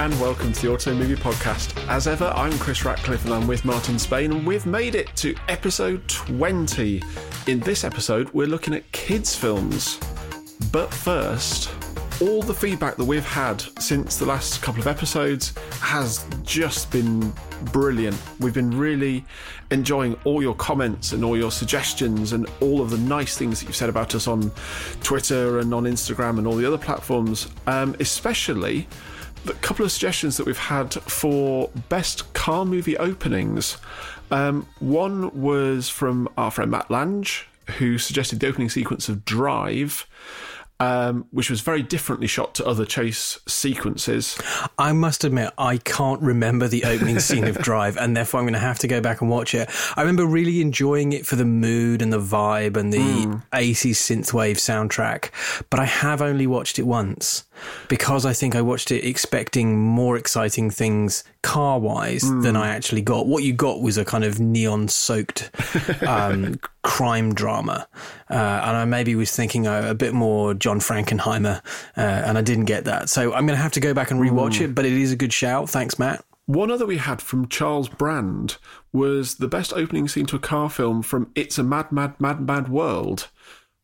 and welcome to the Auto Movie Podcast. As ever, I'm Chris Ratcliffe and I'm with Martin Spain, and we've made it to episode 20. In this episode, we're looking at kids' films. But first, all the feedback that we've had since the last couple of episodes has just been brilliant. We've been really enjoying all your comments and all your suggestions and all of the nice things that you've said about us on Twitter and on Instagram and all the other platforms, um, especially the couple of suggestions that we've had for best car movie openings. Um, one was from our friend Matt Lange, who suggested the opening sequence of Drive. Um, which was very differently shot to other chase sequences. I must admit, I can't remember the opening scene of Drive, and therefore I'm going to have to go back and watch it. I remember really enjoying it for the mood and the vibe and the mm. 80s synthwave soundtrack, but I have only watched it once because I think I watched it expecting more exciting things car wise mm. than I actually got. What you got was a kind of neon soaked um, crime drama. Uh, and I maybe was thinking a, a bit more John Frankenheimer, uh, and I didn't get that. So I'm going to have to go back and rewatch mm. it, but it is a good shout. Thanks, Matt. One other we had from Charles Brand was the best opening scene to a car film from It's a Mad, Mad, Mad, Mad World,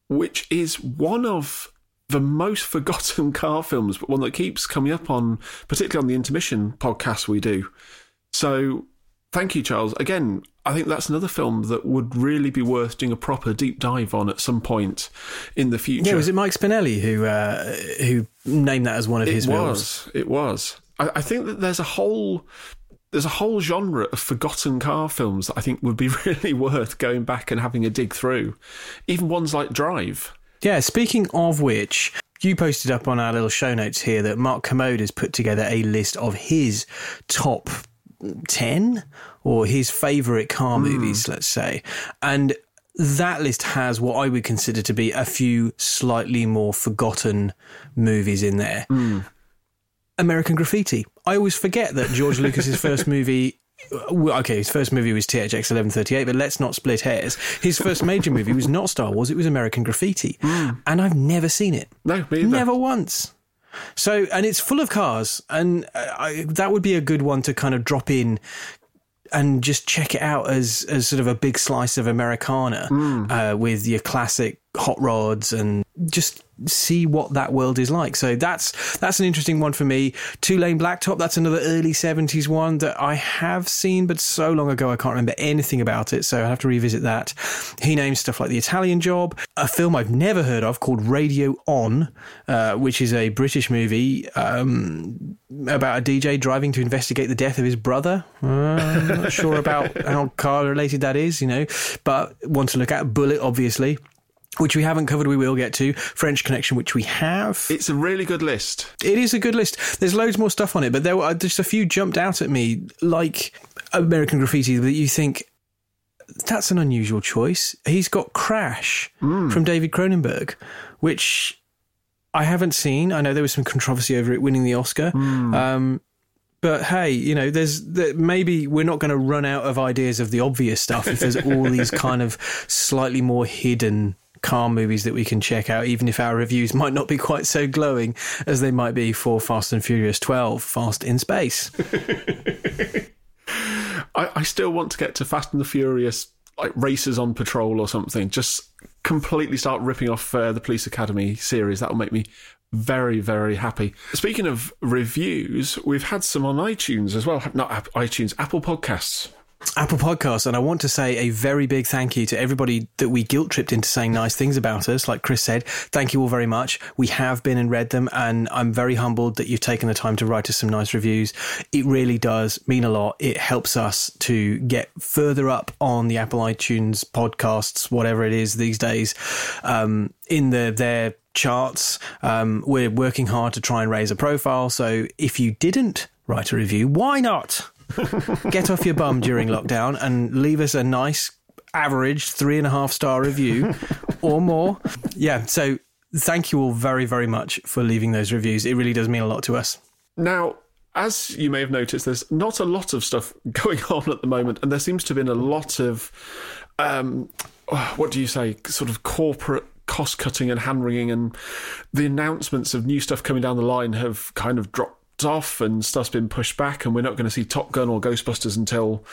which is one of the most forgotten car films, but one that keeps coming up on, particularly on the intermission podcast we do. So thank you, Charles. Again, I think that's another film that would really be worth doing a proper deep dive on at some point in the future. Yeah, was it Mike Spinelli who uh, who named that as one of his it his was, films? It was. I, I think that there's a whole there's a whole genre of forgotten car films that I think would be really worth going back and having a dig through. Even ones like Drive. Yeah, speaking of which, you posted up on our little show notes here that Mark Kermode has put together a list of his top 10 or his favourite car mm. movies, let's say. And that list has what I would consider to be a few slightly more forgotten movies in there. Mm. American Graffiti. I always forget that George Lucas's first movie okay, his first movie was THX 1138, but let's not split hairs. His first major movie was not Star Wars, it was American Graffiti. Mm. And I've never seen it. No. Never once. So, and it's full of cars, and uh, I, that would be a good one to kind of drop in and just check it out as as sort of a big slice of Americana mm. uh, with your classic hot rods and just see what that world is like. So that's that's an interesting one for me. Two lane blacktop. That's another early seventies one that I have seen, but so long ago I can't remember anything about it. So I have to revisit that. He names stuff like the Italian Job, a film I've never heard of called Radio On, uh, which is a British movie um, about a DJ driving to investigate the death of his brother. Uh, I'm not sure about how car related that is, you know, but want to look at Bullitt, obviously which we haven't covered, we will get to. French Connection, which we have. It's a really good list. It is a good list. There's loads more stuff on it, but there were just a few jumped out at me, like American Graffiti, that you think that's an unusual choice. He's got Crash mm. from David Cronenberg, which I haven't seen. I know there was some controversy over it winning the Oscar. Mm. Um, but hey, you know, there's there, maybe we're not going to run out of ideas of the obvious stuff if there's all these kind of slightly more hidden car movies that we can check out, even if our reviews might not be quite so glowing as they might be for Fast and Furious 12, Fast in Space. I, I still want to get to Fast and the Furious, like Racers on Patrol or something. Just completely start ripping off uh, the Police Academy series. That will make me very, very happy. Speaking of reviews, we've had some on iTunes as well. Not iTunes, Apple Podcasts. Apple Podcasts, and I want to say a very big thank you to everybody that we guilt tripped into saying nice things about us. Like Chris said, thank you all very much. We have been and read them, and I'm very humbled that you've taken the time to write us some nice reviews. It really does mean a lot. It helps us to get further up on the Apple iTunes podcasts, whatever it is these days, um, in the their charts. Um, we're working hard to try and raise a profile. So if you didn't write a review, why not? get off your bum during lockdown and leave us a nice average three and a half star review or more. Yeah. So thank you all very, very much for leaving those reviews. It really does mean a lot to us. Now, as you may have noticed, there's not a lot of stuff going on at the moment, and there seems to have been a lot of, um, what do you say, sort of corporate cost cutting and hand wringing, and the announcements of new stuff coming down the line have kind of dropped off and stuff's been pushed back, and we're not going to see Top Gun or Ghostbusters until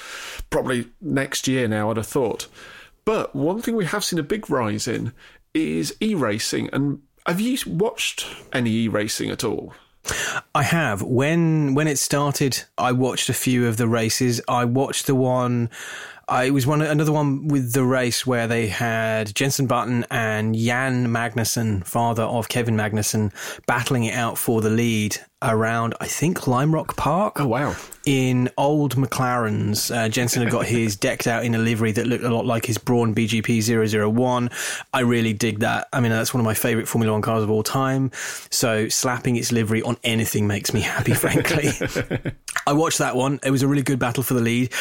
probably next year now, I'd have thought. But one thing we have seen a big rise in is e racing. And have you watched any e racing at all? I have. When when it started, I watched a few of the races. I watched the one uh, it was one another one with the race where they had Jenson Button and Jan Magnussen, father of Kevin Magnussen, battling it out for the lead around I think Lime Rock Park. Oh wow! In old McLarens, uh, Jenson had got his decked out in a livery that looked a lot like his Brawn BGP 001. I really dig that. I mean, that's one of my favourite Formula One cars of all time. So slapping its livery on anything makes me happy, frankly. I watched that one. It was a really good battle for the lead.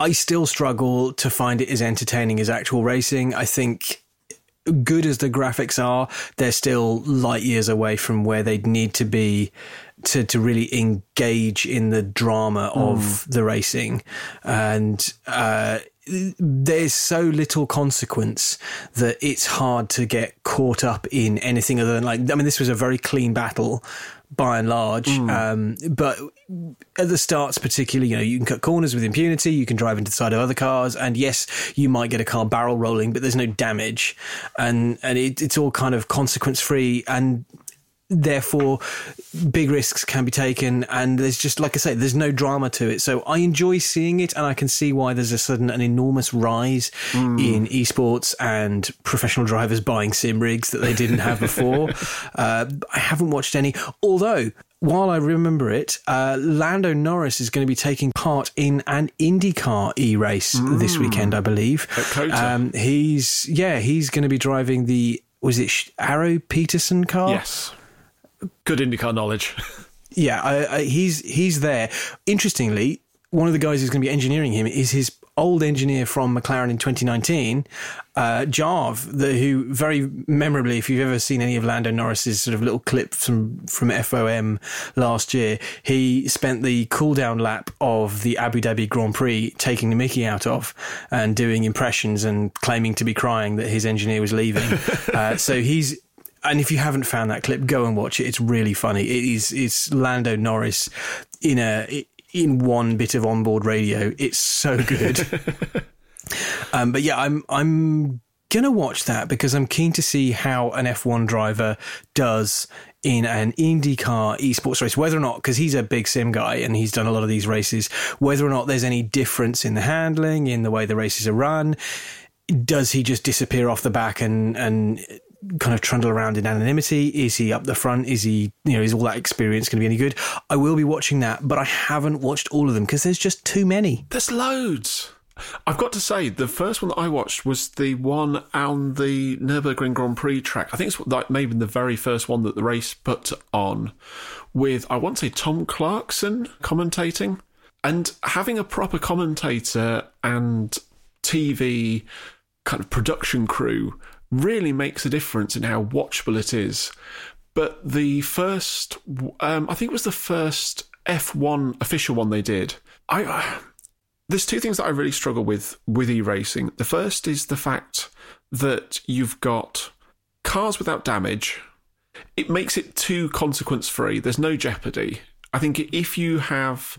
I still struggle to find it as entertaining as actual racing. I think good as the graphics are, they're still light years away from where they'd need to be to, to really engage in the drama of mm. the racing. And uh, there's so little consequence that it's hard to get caught up in anything other than like, I mean, this was a very clean battle by and large. Mm. Um, but at the starts, particularly, you know, you can cut corners with impunity. You can drive into the side of other cars, and yes, you might get a car barrel rolling, but there's no damage, and and it, it's all kind of consequence free. And therefore big risks can be taken and there's just like i say there's no drama to it so i enjoy seeing it and i can see why there's a sudden an enormous rise mm. in esports and professional drivers buying sim rigs that they didn't have before uh, i haven't watched any although while I remember it, uh, Lando Norris is going to be taking part in an IndyCar e-race mm. this weekend, I believe. Um, he's yeah, he's going to be driving the was it Arrow Peterson car? Yes good IndyCar knowledge. yeah, I, I, he's he's there. Interestingly, one of the guys who's going to be engineering him is his old engineer from McLaren in 2019, uh, Jarve, the, who very memorably, if you've ever seen any of Lando Norris's sort of little clips from, from FOM last year, he spent the cool down lap of the Abu Dhabi Grand Prix taking the mickey out of and doing impressions and claiming to be crying that his engineer was leaving. uh, so he's and if you haven't found that clip, go and watch it. It's really funny. It is it's Lando Norris in a in one bit of onboard radio. It's so good. um, but yeah, I'm I'm gonna watch that because I'm keen to see how an F1 driver does in an IndyCar esports race, whether or not, because he's a big sim guy and he's done a lot of these races, whether or not there's any difference in the handling, in the way the races are run. Does he just disappear off the back and, and kind of trundle around in anonymity? Is he up the front? Is he, you know, is all that experience going to be any good? I will be watching that, but I haven't watched all of them because there's just too many. There's loads. I've got to say, the first one that I watched was the one on the Nürburgring Grand Prix track. I think it's like maybe the very first one that the race put on with, I want to say, Tom Clarkson commentating. And having a proper commentator and TV kind of production crew really makes a difference in how watchable it is. But the first, um, I think it was the first F1 official one they did. I uh, there's two things that I really struggle with with e-racing. The first is the fact that you've got cars without damage. It makes it too consequence free. There's no jeopardy. I think if you have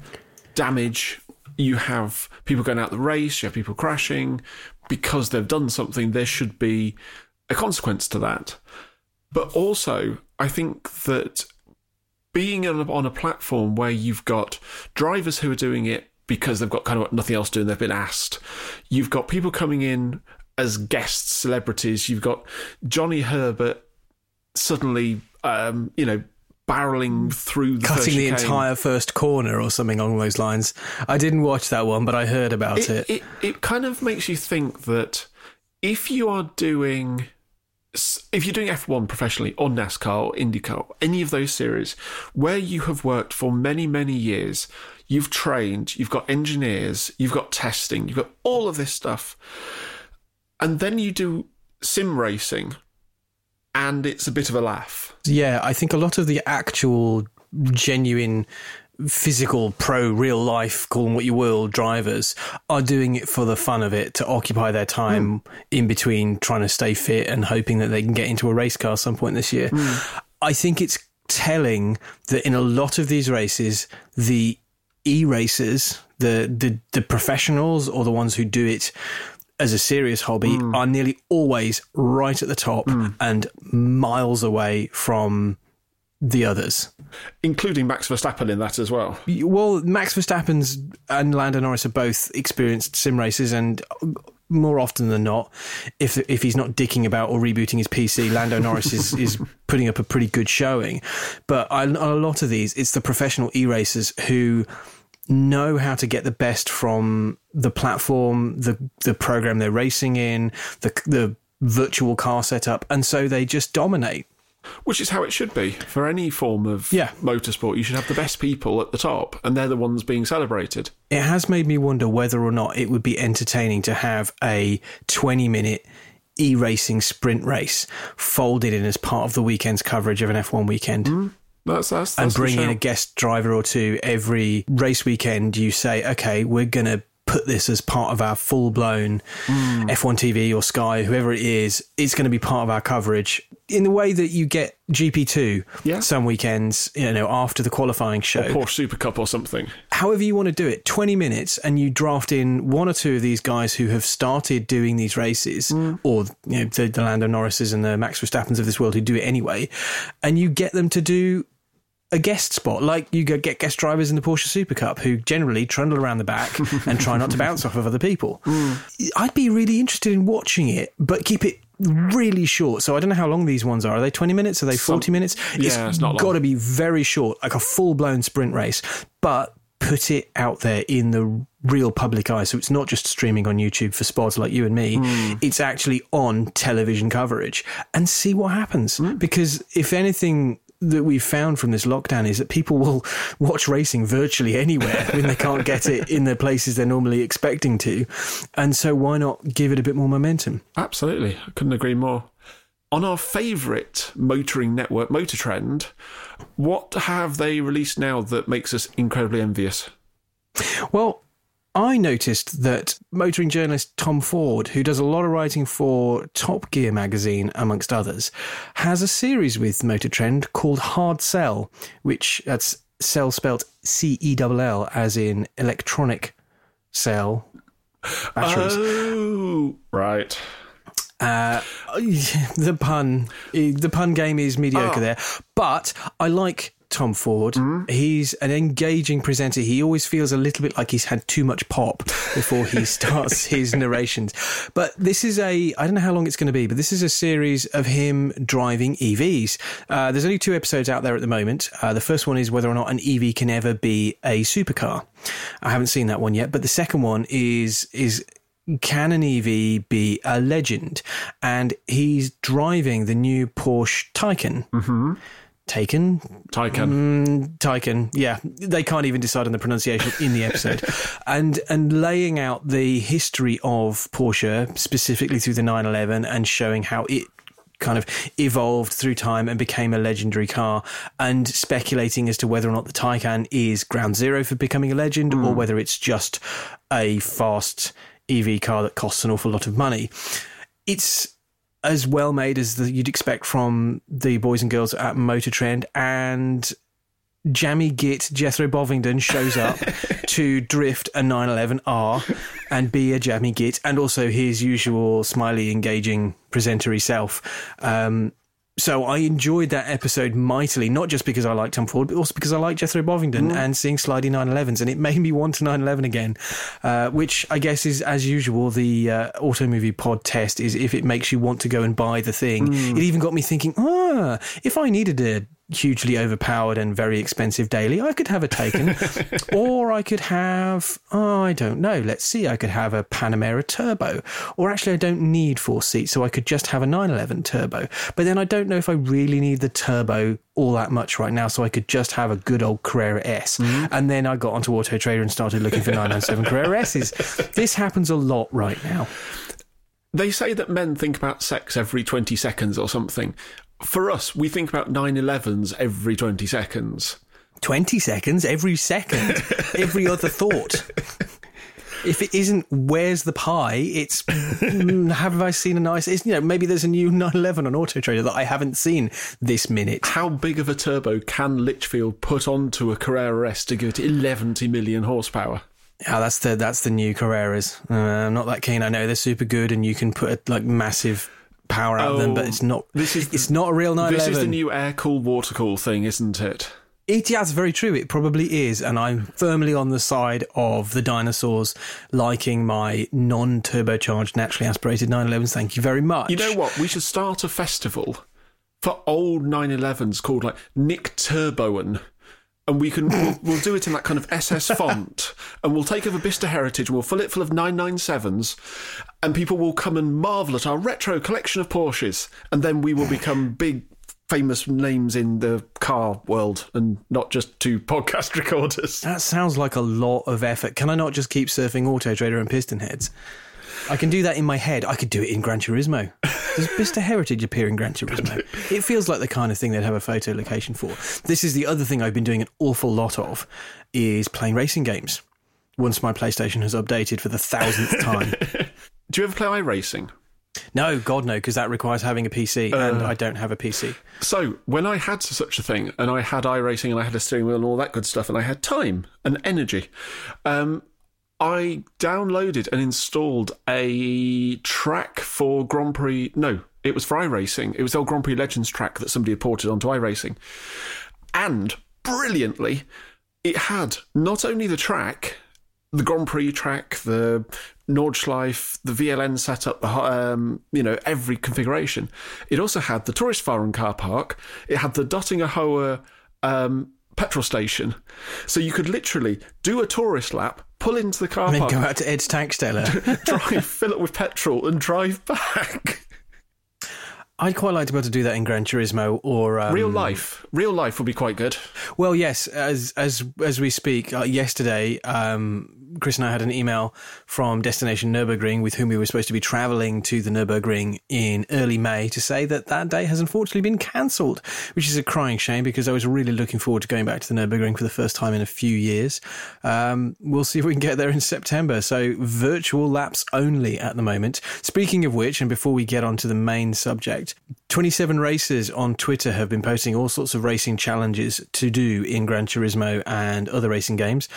damage, you have people going out the race, you have people crashing, because they've done something, there should be a consequence to that. But also, I think that being on a platform where you've got drivers who are doing it because they've got kind of nothing else to do and they've been asked, you've got people coming in as guest celebrities, you've got Johnny Herbert suddenly, um, you know, barreling mm. through the cutting the entire first corner or something along those lines. I didn't watch that one, but I heard about it. It, it, it kind of makes you think that if you are doing if you're doing F1 professionally or NASCAR or IndyCar, or any of those series where you have worked for many, many years, you've trained, you've got engineers, you've got testing, you've got all of this stuff, and then you do sim racing and it's a bit of a laugh. Yeah, I think a lot of the actual genuine physical pro real life call them what you will drivers are doing it for the fun of it to occupy their time mm. in between trying to stay fit and hoping that they can get into a race car some point this year mm. i think it's telling that in a lot of these races, the e racers, the, the the professionals or the ones who do it as a serious hobby mm. are nearly always right at the top mm. and miles away from the others. including Max Verstappen in that as well. Well, Max Verstappen's and Lando Norris are both experienced sim races, and uh, more often than not, if if he's not dicking about or rebooting his PC, Lando Norris is is putting up a pretty good showing. But on a lot of these, it's the professional e racers who know how to get the best from the platform, the the program they're racing in, the the virtual car setup, and so they just dominate. Which is how it should be for any form of Yeah. motorsport. You should have the best people at the top, and they're the ones being celebrated. it has made me wonder whether or not it would be entertaining to have a 20 minute e racing sprint race folded in as part of the weekend's coverage of an F1 weekend. Mm. That's that's, and that's the bring in a guest driver or two every race weekend. You say, okay, we're going to put this as part of our full blown Hmm. F1 TV or Sky, whoever it is, it's going to be part of our coverage in the way that you get GP2 Yeah. some weekends, you know, after the qualifying show Porsche Super Cup or something. however you want to do it 20 minutes and you draft in one or two of these guys who have started doing these races or you know the, the Lando Norrises and the Max Verstappens of this world who do it anyway and you get them to do a guest spot. Like you get guest drivers in the Porsche Super Cup who generally trundle around the back and try not to bounce off of other people. I'd be really interested in watching it but keep it really short. So I don't know how long these ones are. Are they 20 minutes? Are they 40 minutes? Yeah, it's not got to be very short, like a full blown sprint race, but put it out there in the real public eye. So it's not just streaming on YouTube for spots like you and me. It's actually on television coverage. And see what happens. Because if anything, that we've found from this lockdown is that people will watch racing virtually anywhere when they can't get it in the places they're normally expecting to. And so why not give it a bit more momentum? Absolutely. I couldn't agree more. On our favourite motoring network, Motor Trend, what have they released now that makes us incredibly envious? Well, I noticed that motoring journalist Tom Ford, who does a lot of writing for Top Gear magazine, amongst others, has a series with Motor Trend called Hard Cell, which that's cell spelt C E L L, as in electronic cell batteries. Oh, right. Uh, the pun, the pun game is mediocre Oh. there, but I like Tom Ford. He's an engaging presenter. He always feels a little bit like he's had too much pop before he starts his narrations. But this is a, I don't know how long it's going to be, but this is a series of him driving EVs. Uh, there's only two episodes out there at the moment. Uh, the first one is whether or not an EV can ever be a supercar. I haven't seen that one yet, but the second one is is can an EV be a legend? And he's driving the new Porsche Taycan. Mm-hmm. Taycan? Taycan. Mm, Taycan. Yeah, they can't even decide on the pronunciation in the episode. and and laying out the history of Porsche, specifically through the 911, and showing how it kind of evolved through time and became a legendary car and speculating as to whether or not the Taycan is ground zero for becoming a legend or hmm. whether it's just a fast EV car that costs an awful lot of money. It's as well made as the, you'd expect from the boys and girls at Motor Trend and Jammy Git Jethro Bovingdon shows up to drift a 911R and be a Jammy Git and also his usual smiley, engaging presentery self. Um, so I enjoyed that episode mightily, not just because I liked Tom Ford, but also because I like Jethro Bovingdon and seeing slidey 911s, and it made me want to 911 again, uh, which I guess is, as usual, the uh, auto movie pod test is if it makes you want to go and buy the thing. It even got me thinking, ah, if I needed a hugely overpowered and very expensive daily, I could have a Taycan, or I could have, oh, I don't know, let's see, I could have a Panamera Turbo, or actually, I don't need four seats, so I could just have a 911 Turbo. But then I don't know if I really need the Turbo all that much right now, so I could just have a good old Carrera S. Mm. And then I got onto Auto Trader and started looking for 997 Carrera S's. This happens a lot right now. They say that men think about sex every 20 seconds or something. For us, we think about 911s every 20 seconds. 20 seconds every second, every other thought. if it isn't, where's the pie? It's mm, have I seen a nice? It's, you know, maybe there's a new 911 on Auto Trader that I haven't seen this minute. How big of a turbo can Litchfield put onto a Carrera S to give it 11 million horsepower? Yeah, that's the that's the new Carreras. Uh, I'm not that keen. I know they're super good, and you can put like massive power out of them, but oh, it's not. This is it's not a real 911. This is the new air cool, water cool thing, isn't it? It, that's very true. It probably is, and I'm firmly on the side of the dinosaurs liking my non-turbocharged, naturally aspirated 911s. Thank you very much. You know what? We should start a festival for old 911s called like Nick Turboan. And we can we'll, we'll do it in that kind of SS font, and we'll take over Bicester Heritage, and we'll fill it full of 997s, and people will come and marvel at our retro collection of Porsches, and then we will become big famous names in the car world and not just two podcast recorders. That sounds like a lot of effort. Can I not just keep surfing Auto Trader and PistonHeads? I can do that in my head. I could do it in Gran Turismo. Does Bicester Heritage appear in Gran Turismo? It feels like the kind of thing they'd have a photo location for. This is the other thing I've been doing an awful lot of is playing racing games. Once my PlayStation has updated for the thousandth time. Do you ever play iRacing? No, God, no, because that requires having a PC, and uh, I don't have a PC. So, when I had such a thing, and I had iRacing, and I had a steering wheel, and all that good stuff, and I had time and energy, um, I downloaded and installed a track for Grand Prix. No, it was for iRacing. It was the Grand Prix Legends track that somebody had ported onto iRacing. And brilliantly, it had not only the track, the Grand Prix track, the Nordschleife, the VLN setup, um, you know every configuration. It also had the tourist and car park. It had the Döttinger Höhe um, petrol station, so you could literally do a tourist lap, pull into the car and park, then go out to Ed's tank Tankstelle, drive, fill it with petrol, and drive back. I'd quite like to be able to do that in Gran Turismo or um, real life. Real life would be quite good. Well, yes. As as as we speak, uh, yesterday, um, Chris and I had an email from Destination Nurburgring with whom we were supposed to be travelling to the Nurburgring in early May to say that that day has unfortunately been cancelled, which is a crying shame because I was really looking forward to going back to the Nurburgring for the first time in a few years. Um, we'll see if we can get there in September. So virtual laps only at the moment. Speaking of which, and before we get on to the main subject, 27 racers on Twitter have been posting all sorts of racing challenges to do in Gran Turismo and other racing games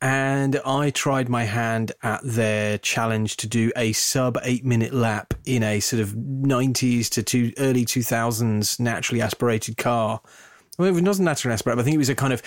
and I tried my hand at their challenge to do a sub eight minute lap in a sort of 90s to two, early 2000s naturally aspirated car. Well, it wasn't naturally aspirated, but I think it was a kind of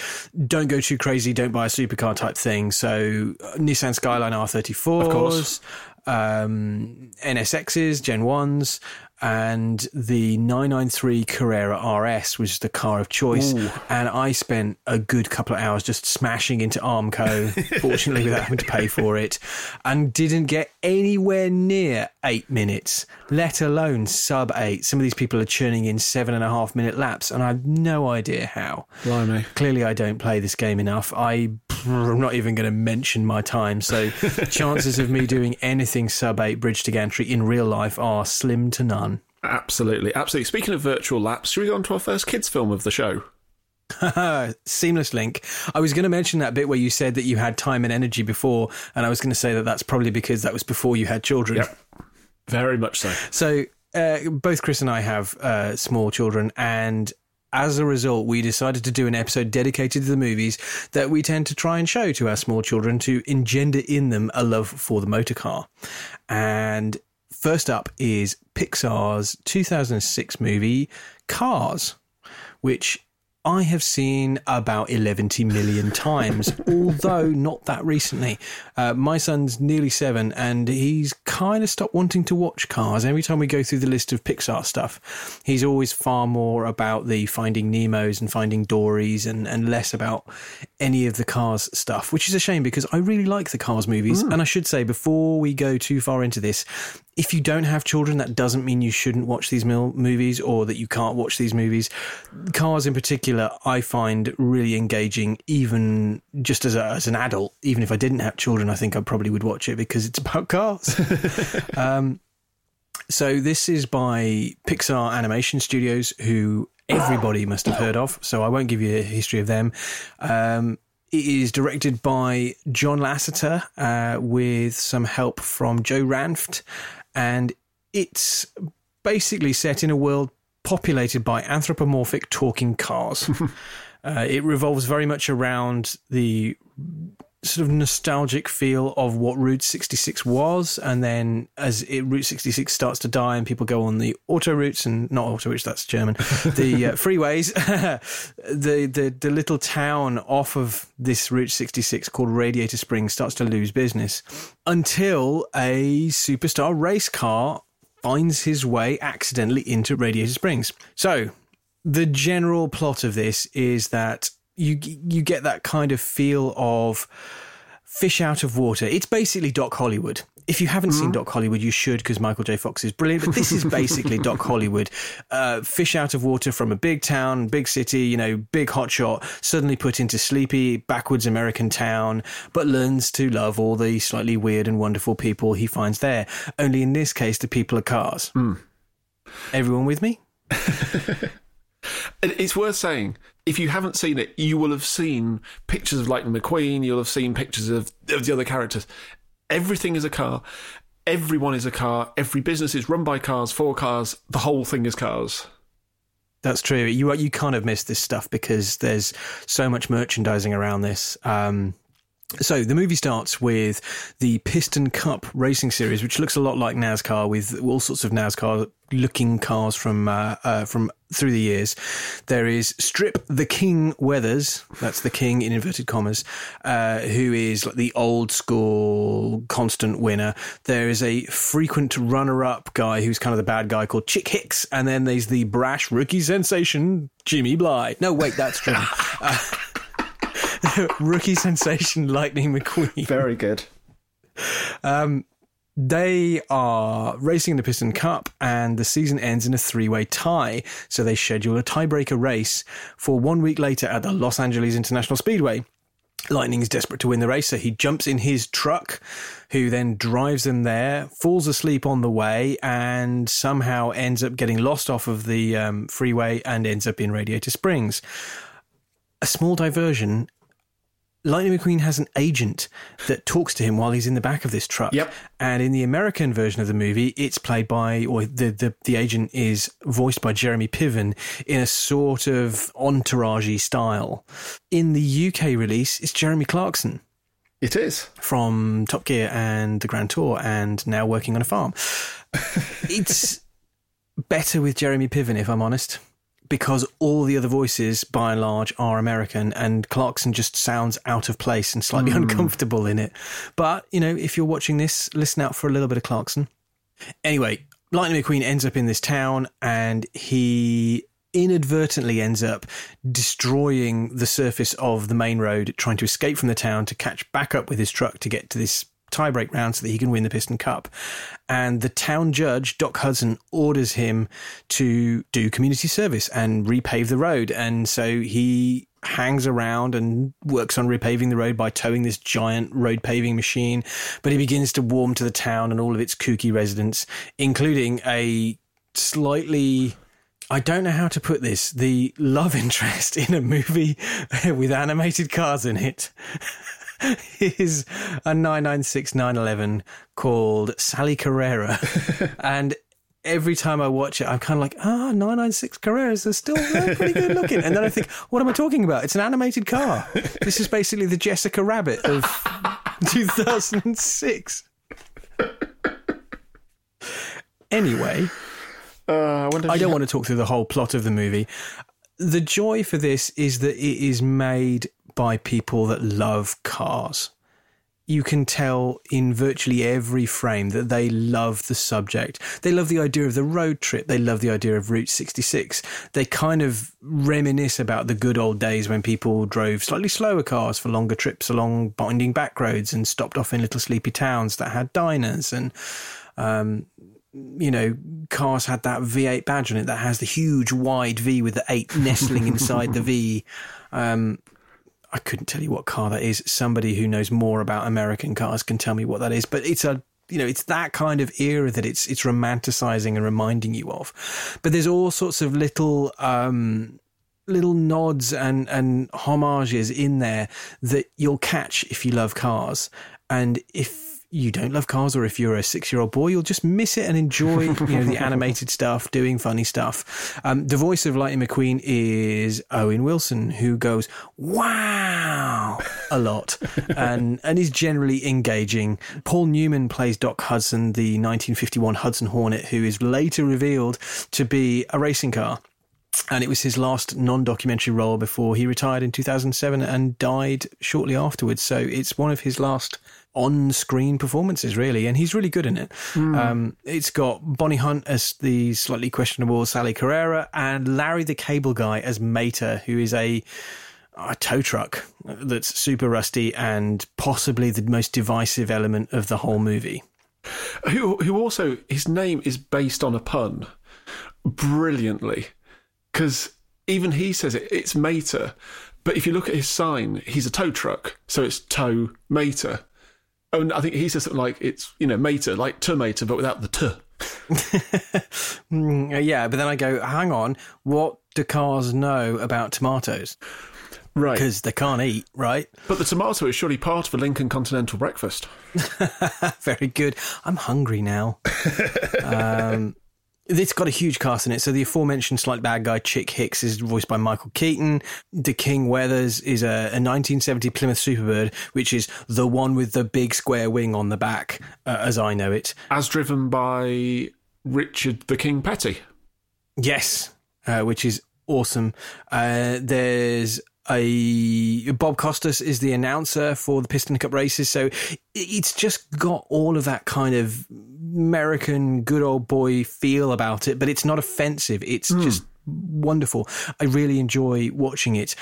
don't go too crazy, don't buy a supercar type thing. So uh, Nissan Skyline R34s, of course. Um, NSXs, Gen 1s, and the 993 Carrera RS was the car of choice. Ooh. And I spent a good couple of hours just smashing into Armco, fortunately without having to pay for it, and didn't get anywhere near eight minutes, let alone sub eight. Some of these people are churning in seven and a half minute laps, and I have no idea how. Blimey. Clearly, I don't play this game enough. I, I'm not even going to mention my time, so chances of me doing anything sub eight bridge to gantry in real life are slim to none. Absolutely, absolutely. Speaking of virtual laps, should we go on to our first kids' film of the show? Seamless link. I was going to mention that bit where you said that you had time and energy before, and I was going to say that that's probably because that was before you had children. Yep. Very much so. So, uh, both Chris and I have uh, small children, and as a result, we decided to do an episode dedicated to the movies that we tend to try and show to our small children to engender in them a love for the motor car. And First up is Pixar's 2006 movie Cars, which I have seen about 11 million times, although not that recently. Uh, my son's nearly seven and he's kind of stopped wanting to watch cars. Every time we go through the list of Pixar stuff, he's always far more about the Finding Nemos and Finding Dory's and, and less about any of the Cars stuff, which is a shame because I really like the Cars movies. Mm. And I should say, before we go too far into this, if you don't have children, that doesn't mean you shouldn't watch these movies or that you can't watch these movies. Cars, in particular, I find really engaging, even just as, a, as an adult. Even if I didn't have children, I think I probably would watch it because it's about cars. um, so, this is by Pixar Animation Studios, who everybody must have heard of. So, I won't give you a history of them. Um, it is directed by John Lasseter uh, with some help from Joe Ranft, and it's basically set in a world populated by anthropomorphic talking cars. uh, it revolves very much around the sort of nostalgic feel of what Route 66 was. And then as it, Route 66 starts to die and people go on the auto routes and not auto routes, that's German, the uh, freeways, the, the, the little town off of this Route 66 called Radiator Springs starts to lose business until a superstar race car finds his way accidentally into Radiator Springs. So the general plot of this is that you you get that kind of feel of fish out of water. It's basically Doc Hollywood. If you haven't mm-hmm. seen Doc Hollywood, you should because Michael J. Fox is brilliant. But this is basically Doc Hollywood. Uh, fish out of water from a big town, big city, you know, big hotshot, suddenly put into sleepy, backwards American town, but learns to love all the slightly weird and wonderful people he finds there. Only in this case, the people are cars. Mm. Everyone with me? It's worth saying, if you haven't seen it, you will have seen pictures of Lightning McQueen, you'll have seen pictures of, of the other characters. Everything is a car. Everyone is a car. Every business is run by cars, for cars. The whole thing is cars. That's true. You you kind of miss this stuff because there's so much merchandising around this. Um, so the movie starts with the Piston Cup racing series, which looks a lot like NASCAR, with all sorts of NASCAR looking cars from uh, uh, from through the years. There is Strip the King Weathers, that's the King in inverted commas, uh, who is like the old school constant winner. There is a frequent runner up guy who's kind of the bad guy called Chick Hicks, and then there's the brash rookie sensation Jimmy Bly. No, wait, that's true. Rookie sensation Lightning McQueen. Very good. Um, they are racing in the Piston Cup, and the season ends in a three way tie. So they schedule a tiebreaker race for one week later at the Los Angeles International Speedway. Lightning is desperate to win the race, so he jumps in his truck, who then drives them there, falls asleep on the way, and somehow ends up getting lost off of the um, freeway and ends up in Radiator Springs. A small diversion Lightning McQueen has an agent that talks to him while he's in the back of this truck. Yep. And in the American version of the movie, it's played by, or the, the, the agent is voiced by Jeremy Piven in a sort of entourage style. In the UK release, it's Jeremy Clarkson. It is. From Top Gear and the Grand Tour and now working on a farm. it's better with Jeremy Piven, if I'm honest because all the other voices, by and large, are American, and Clarkson just sounds out of place and slightly mm. uncomfortable in it. But, you know, if you're watching this, listen out for a little bit of Clarkson. Anyway, Lightning McQueen ends up in this town and he inadvertently ends up destroying the surface of the main road, trying to escape from the town to catch back up with his truck to get to this tiebreak round so that he can win the Piston Cup. And the town judge, Doc Hudson, orders him to do community service and repave the road. And so he hangs around and works on repaving the road by towing this giant road paving machine. But he begins to warm to the town and all of its kooky residents, including a slightly I don't know how to put this. The love interest in a movie with animated cars in it is a 996 911 called Sally Carrera. and every time I watch it, I'm kind of like, ah, oh, 996 Carreras are still pretty good looking. And then I think, what am I talking about? It's an animated car. This is basically the Jessica Rabbit of 2006. Anyway, uh, I, I don't want to talk through the whole plot of the movie. The joy for this is that it is made by people that love cars. You can tell in virtually every frame that they love the subject. They love the idea of the road trip. They love the idea of Route 66. They kind of reminisce about the good old days when people drove slightly slower cars for longer trips along binding back roads and stopped off in little sleepy towns that had diners and um, you know, cars had that V8 badge on it that has the huge wide V with the eight nestling inside the V. Um, I couldn't tell you what car that is. Somebody who knows more about American cars can tell me what that is. But it's a you know, it's that kind of era that it's it's romanticizing and reminding you of. But there's all sorts of little um, little nods and, and homages in there that you'll catch if you love cars. And if you don't love cars or if you're a six year old boy, you'll just miss it and enjoy you know the animated stuff, doing funny stuff. Um, the voice of Lightning McQueen is Owen Wilson, who goes wow a lot and and is generally engaging. Paul Newman plays Doc Hudson, the 1951 Hudson Hornet, who is later revealed to be a racing car and it was his last non-documentary role before he retired in 2007 and died shortly afterwards. So it's one of his last on-screen performances, really, and he's really good in it. Mm. Um, it's got Bonnie Hunt as the slightly questionable Sally Carrera and Larry the Cable Guy as Mater, who is a a tow truck that's super rusty and possibly the most divisive element of the whole movie. Who, who also his name is based on a pun, brilliantly because even he says it, it's Mater. But if you look at his sign, he's a tow truck, so it's tow Mater. Oh, and I think he says something like it's you know Mater, like tomato, but without the t. mm, yeah, but then I go, hang on, what do cars know about tomatoes? Right. Because they can't eat, right? But the tomato is surely part of a Lincoln Continental breakfast. Very good. I'm hungry now. um, it's got a huge cast in it. So the aforementioned slight bad guy Chick Hicks is voiced by Michael Keaton. The King Weathers is a, a 1970 Plymouth Superbird, which is the one with the big square wing on the back, uh, as I know it. As driven by Richard the King Petty. Yes, uh, which is awesome. Uh, there's a Bob Costas is the announcer for the Piston Cup races, so it's just got all of that kind of American good old boy feel about it, but it's not offensive. It's mm. just wonderful. I really enjoy watching it.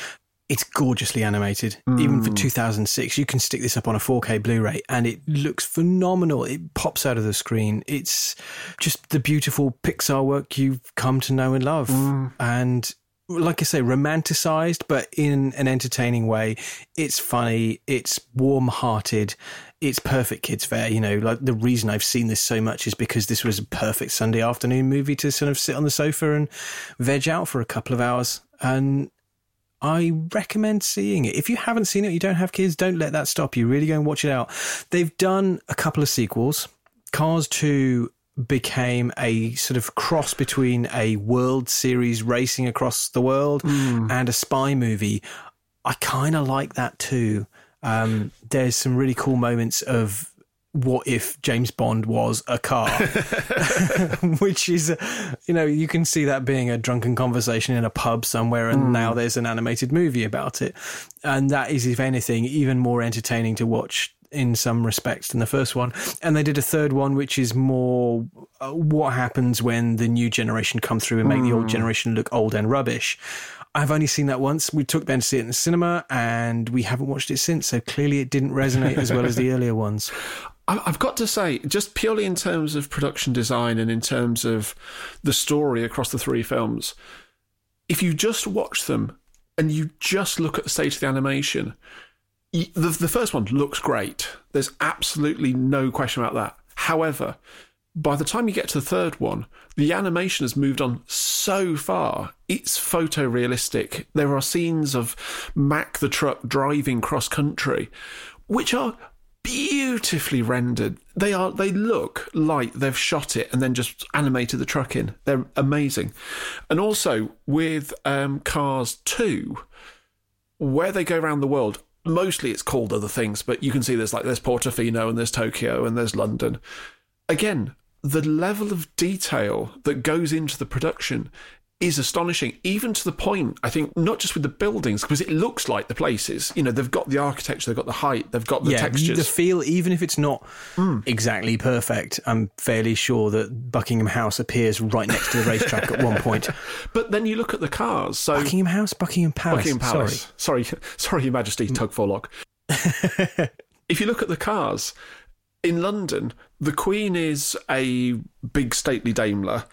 It's gorgeously animated, mm. even for hmm. 2006. You can stick this up on a 4K Blu ray and it looks phenomenal. It pops out of the screen. It's just the beautiful Pixar work you've come to know and love. Mm. And like I say, romanticized, but in an entertaining way. It's funny, it's warm hearted, it's perfect kids fare. You know, like the reason I've seen this so much is because this was a perfect Sunday afternoon movie to sort of sit on the sofa and veg out for a couple of hours. And I recommend seeing it. If you haven't seen it, you don't have kids, don't let that stop you. Really go and watch it out. They've done a couple of sequels. Cars 2 became a sort of cross between a World Series racing across the world mm. and a spy movie. I kind of like that too. Um, there's some really cool moments of what if James Bond was a car, which is, you know, you can see that being a drunken conversation in a pub somewhere, and mm. now there's an animated movie about it. And that is, if anything, even more entertaining to watch in some respects than the first one. And they did a third one, which is more uh, what happens when the new generation come through and make mm. the old hmm. generation look old and rubbish. I've only seen that once. We took Ben to see it in the cinema and we haven't watched it since. So clearly it didn't resonate as well as the earlier ones. I've got to say, just purely in terms of production design and in terms of the story across the three films, if you just watch them and you just look at the state of the animation, the, the first one looks great. There's absolutely no question about that. However, by the time you get to the third one, the animation has moved on so far. It's photorealistic. There are scenes of Mack the truck driving cross country, which are beautifully rendered. They are. They look like they've shot it and then just animated the truck in. They're amazing. And also with um, Cars Two, where they go around the world, mostly it's called other things, but you can see there's like there's Portofino and there's Tokyo and there's London. Again, the level of detail that goes into the production is astonishing, even to the point, I think, not just with the buildings, because it looks like the places. You know, they've got the architecture, they've got the height, they've got the yeah, textures. The feel, even if it's not mm. exactly perfect, I'm fairly sure that Buckingham House appears right next to the racetrack at one point. But then you look at the cars. So Buckingham House, Buckingham Palace. Buckingham Palace. Sorry, sorry, sorry Your Majesty, Tug Forelock. if you look at the cars, in London, the Queen is a big stately Daimler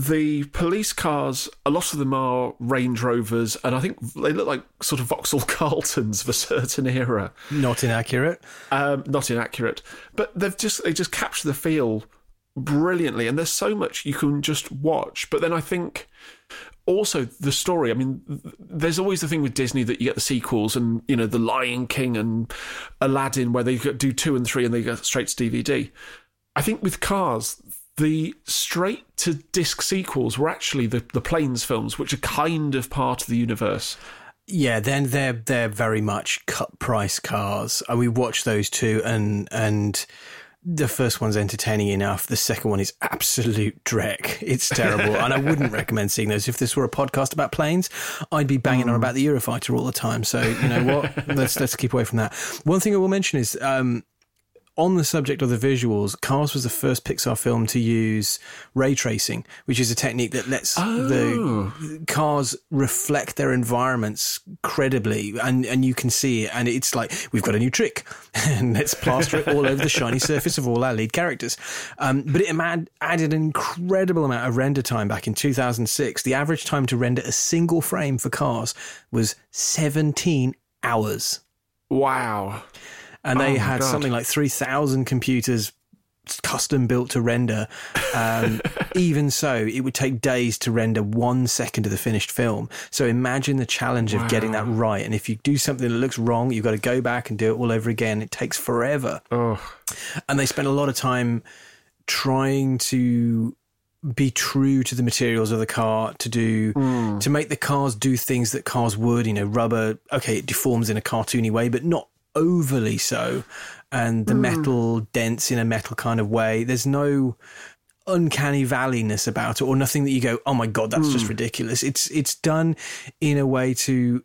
the police cars, a lot of them are Range Rovers, and I think they look like sort of Vauxhall Carltons of a certain era. Not inaccurate. Um, not inaccurate, but they've just they just capture the feel brilliantly, and there's so much you can just watch. But then I think also the story. I mean, there's always the thing with Disney that you get the sequels and, you know, The Lion King and Aladdin where they do two and three and they go straight to DVD. I think with Cars, the straight to disc sequels were actually the, the Planes films, which are kind of part of the universe. Yeah, then they're they're very much cut price cars. And we watched those two and and the first one's entertaining enough. The second one is absolute dreck. It's terrible, and I wouldn't recommend seeing those. If this were a podcast about planes, I'd be banging mm. on about the Eurofighter all the time. So you know what? let's let's keep away from that. One thing I will mention is um, on the subject of the visuals, Cars was the first Pixar film to use ray tracing, which is a technique that lets oh. the cars reflect their environments credibly, and and you can see it. And it's like we've got a new trick, and let's plaster it all over the shiny surface of all our lead characters. Um, but it added an incredible amount of render time back in 2006. The average time to render a single frame for Cars was 17 hours. Wow and they oh had God. something like 3,000 computers custom built to render. Um, even so, it would take days to render one second of the finished film. So imagine the challenge wow. of getting that right. And if you do something that looks wrong, you've got to go back and do it all over again. It takes forever. Oh. And they spent a lot of time trying to be true to the materials of the car to do mm. to make the cars do things that cars would you know rubber okay it deforms in a cartoony way but not overly so, and the mm. metal dense in a metal kind of way. There's no uncanny valleyness about it, or nothing that you go, "Oh my god, that's mm. just hmm. ridiculous." It's it's done in a way to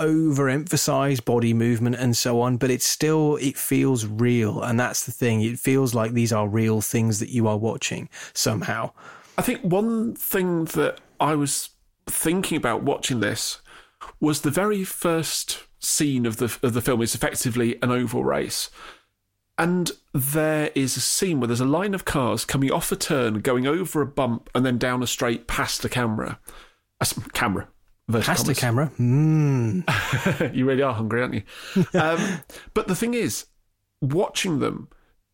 overemphasize body movement and so on, but it's still it feels real, and that's the thing. It feels like these are real things that you are watching somehow. I think one thing that I was thinking about watching this was the very first scene of the of the film is effectively an oval race. And there is a scene where there's a line of cars coming off a turn, going over a bump, and then down a straight past the camera. Uh, camera. Past the camera. Mm. you really are hungry, aren't you? um, but the thing is, watching them,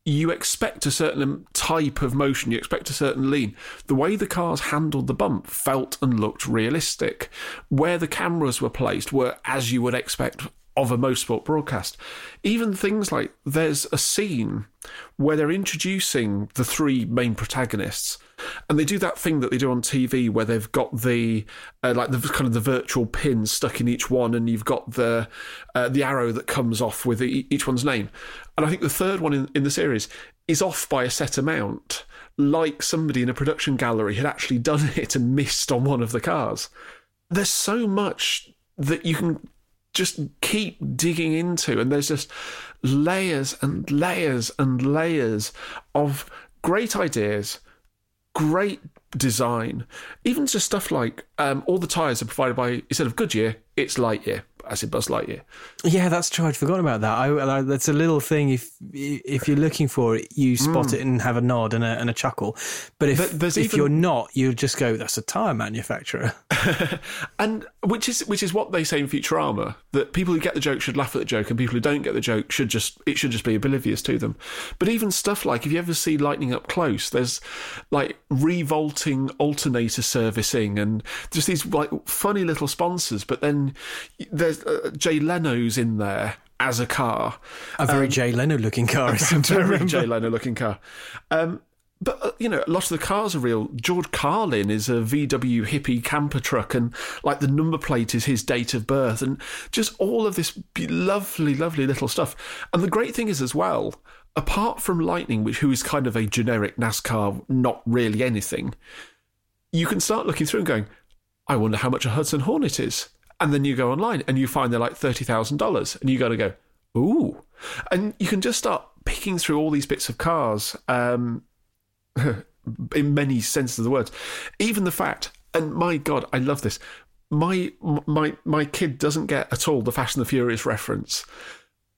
you expect a certain type of motion, you expect a certain lean. The way the cars handled the bump felt and looked realistic. Where the cameras were placed were as you would expect of a motorsport broadcast. Even things like there's a scene where they're introducing the three main protagonists, and they do that thing that they do on TV where they've got the uh, like the kind of the virtual pin stuck in each one, and you've got the uh, the arrow that comes off with the, each one's name. And I think the third one in, in the series is off by a set amount, like somebody in a production gallery had actually done it and missed on one of the cars. There's so much that you can just keep digging into, and there's just layers and layers and layers of great ideas, great design, even just stuff like um, all the tyres are provided by instead of Goodyear, it's Lightyear as in Buzz Lightyear. Yeah, that's true. I'd forgotten about that. I, I, that's a little thing. If if you're looking for it, you spot mm. it and have a nod and a, and a chuckle. But if but if even... you're not, you just go, "That's a tire manufacturer." and which is which is what they say in Futurama that people who get the joke should laugh at the joke, and people who don't get the joke should just it should just be oblivious to them. But even stuff like if you ever see lightning up close, there's like revolting alternator servicing and just these like funny little sponsors. But then there's uh, Jay Leno's in there as a car. A very um, Jay Leno looking car. A very Jay Leno looking car. Um, but uh, you know, a lot of the cars are real. George Carlin is a VW hippie camper truck, and like the number plate is his date of birth, and just all of this lovely, lovely little stuff. And the great thing is as well, apart from Lightning, which who is kind of a generic NASCAR, not really anything, you can start looking through and going, I wonder how much a Hudson Hornet is. And then you go online and you find they're like $30,000 and you got to go, ooh. And you can just start picking through all these bits of cars um, in many senses of the words. Even the fact, and my God, I love this. My my my kid doesn't get at all the Fast and the Furious reference,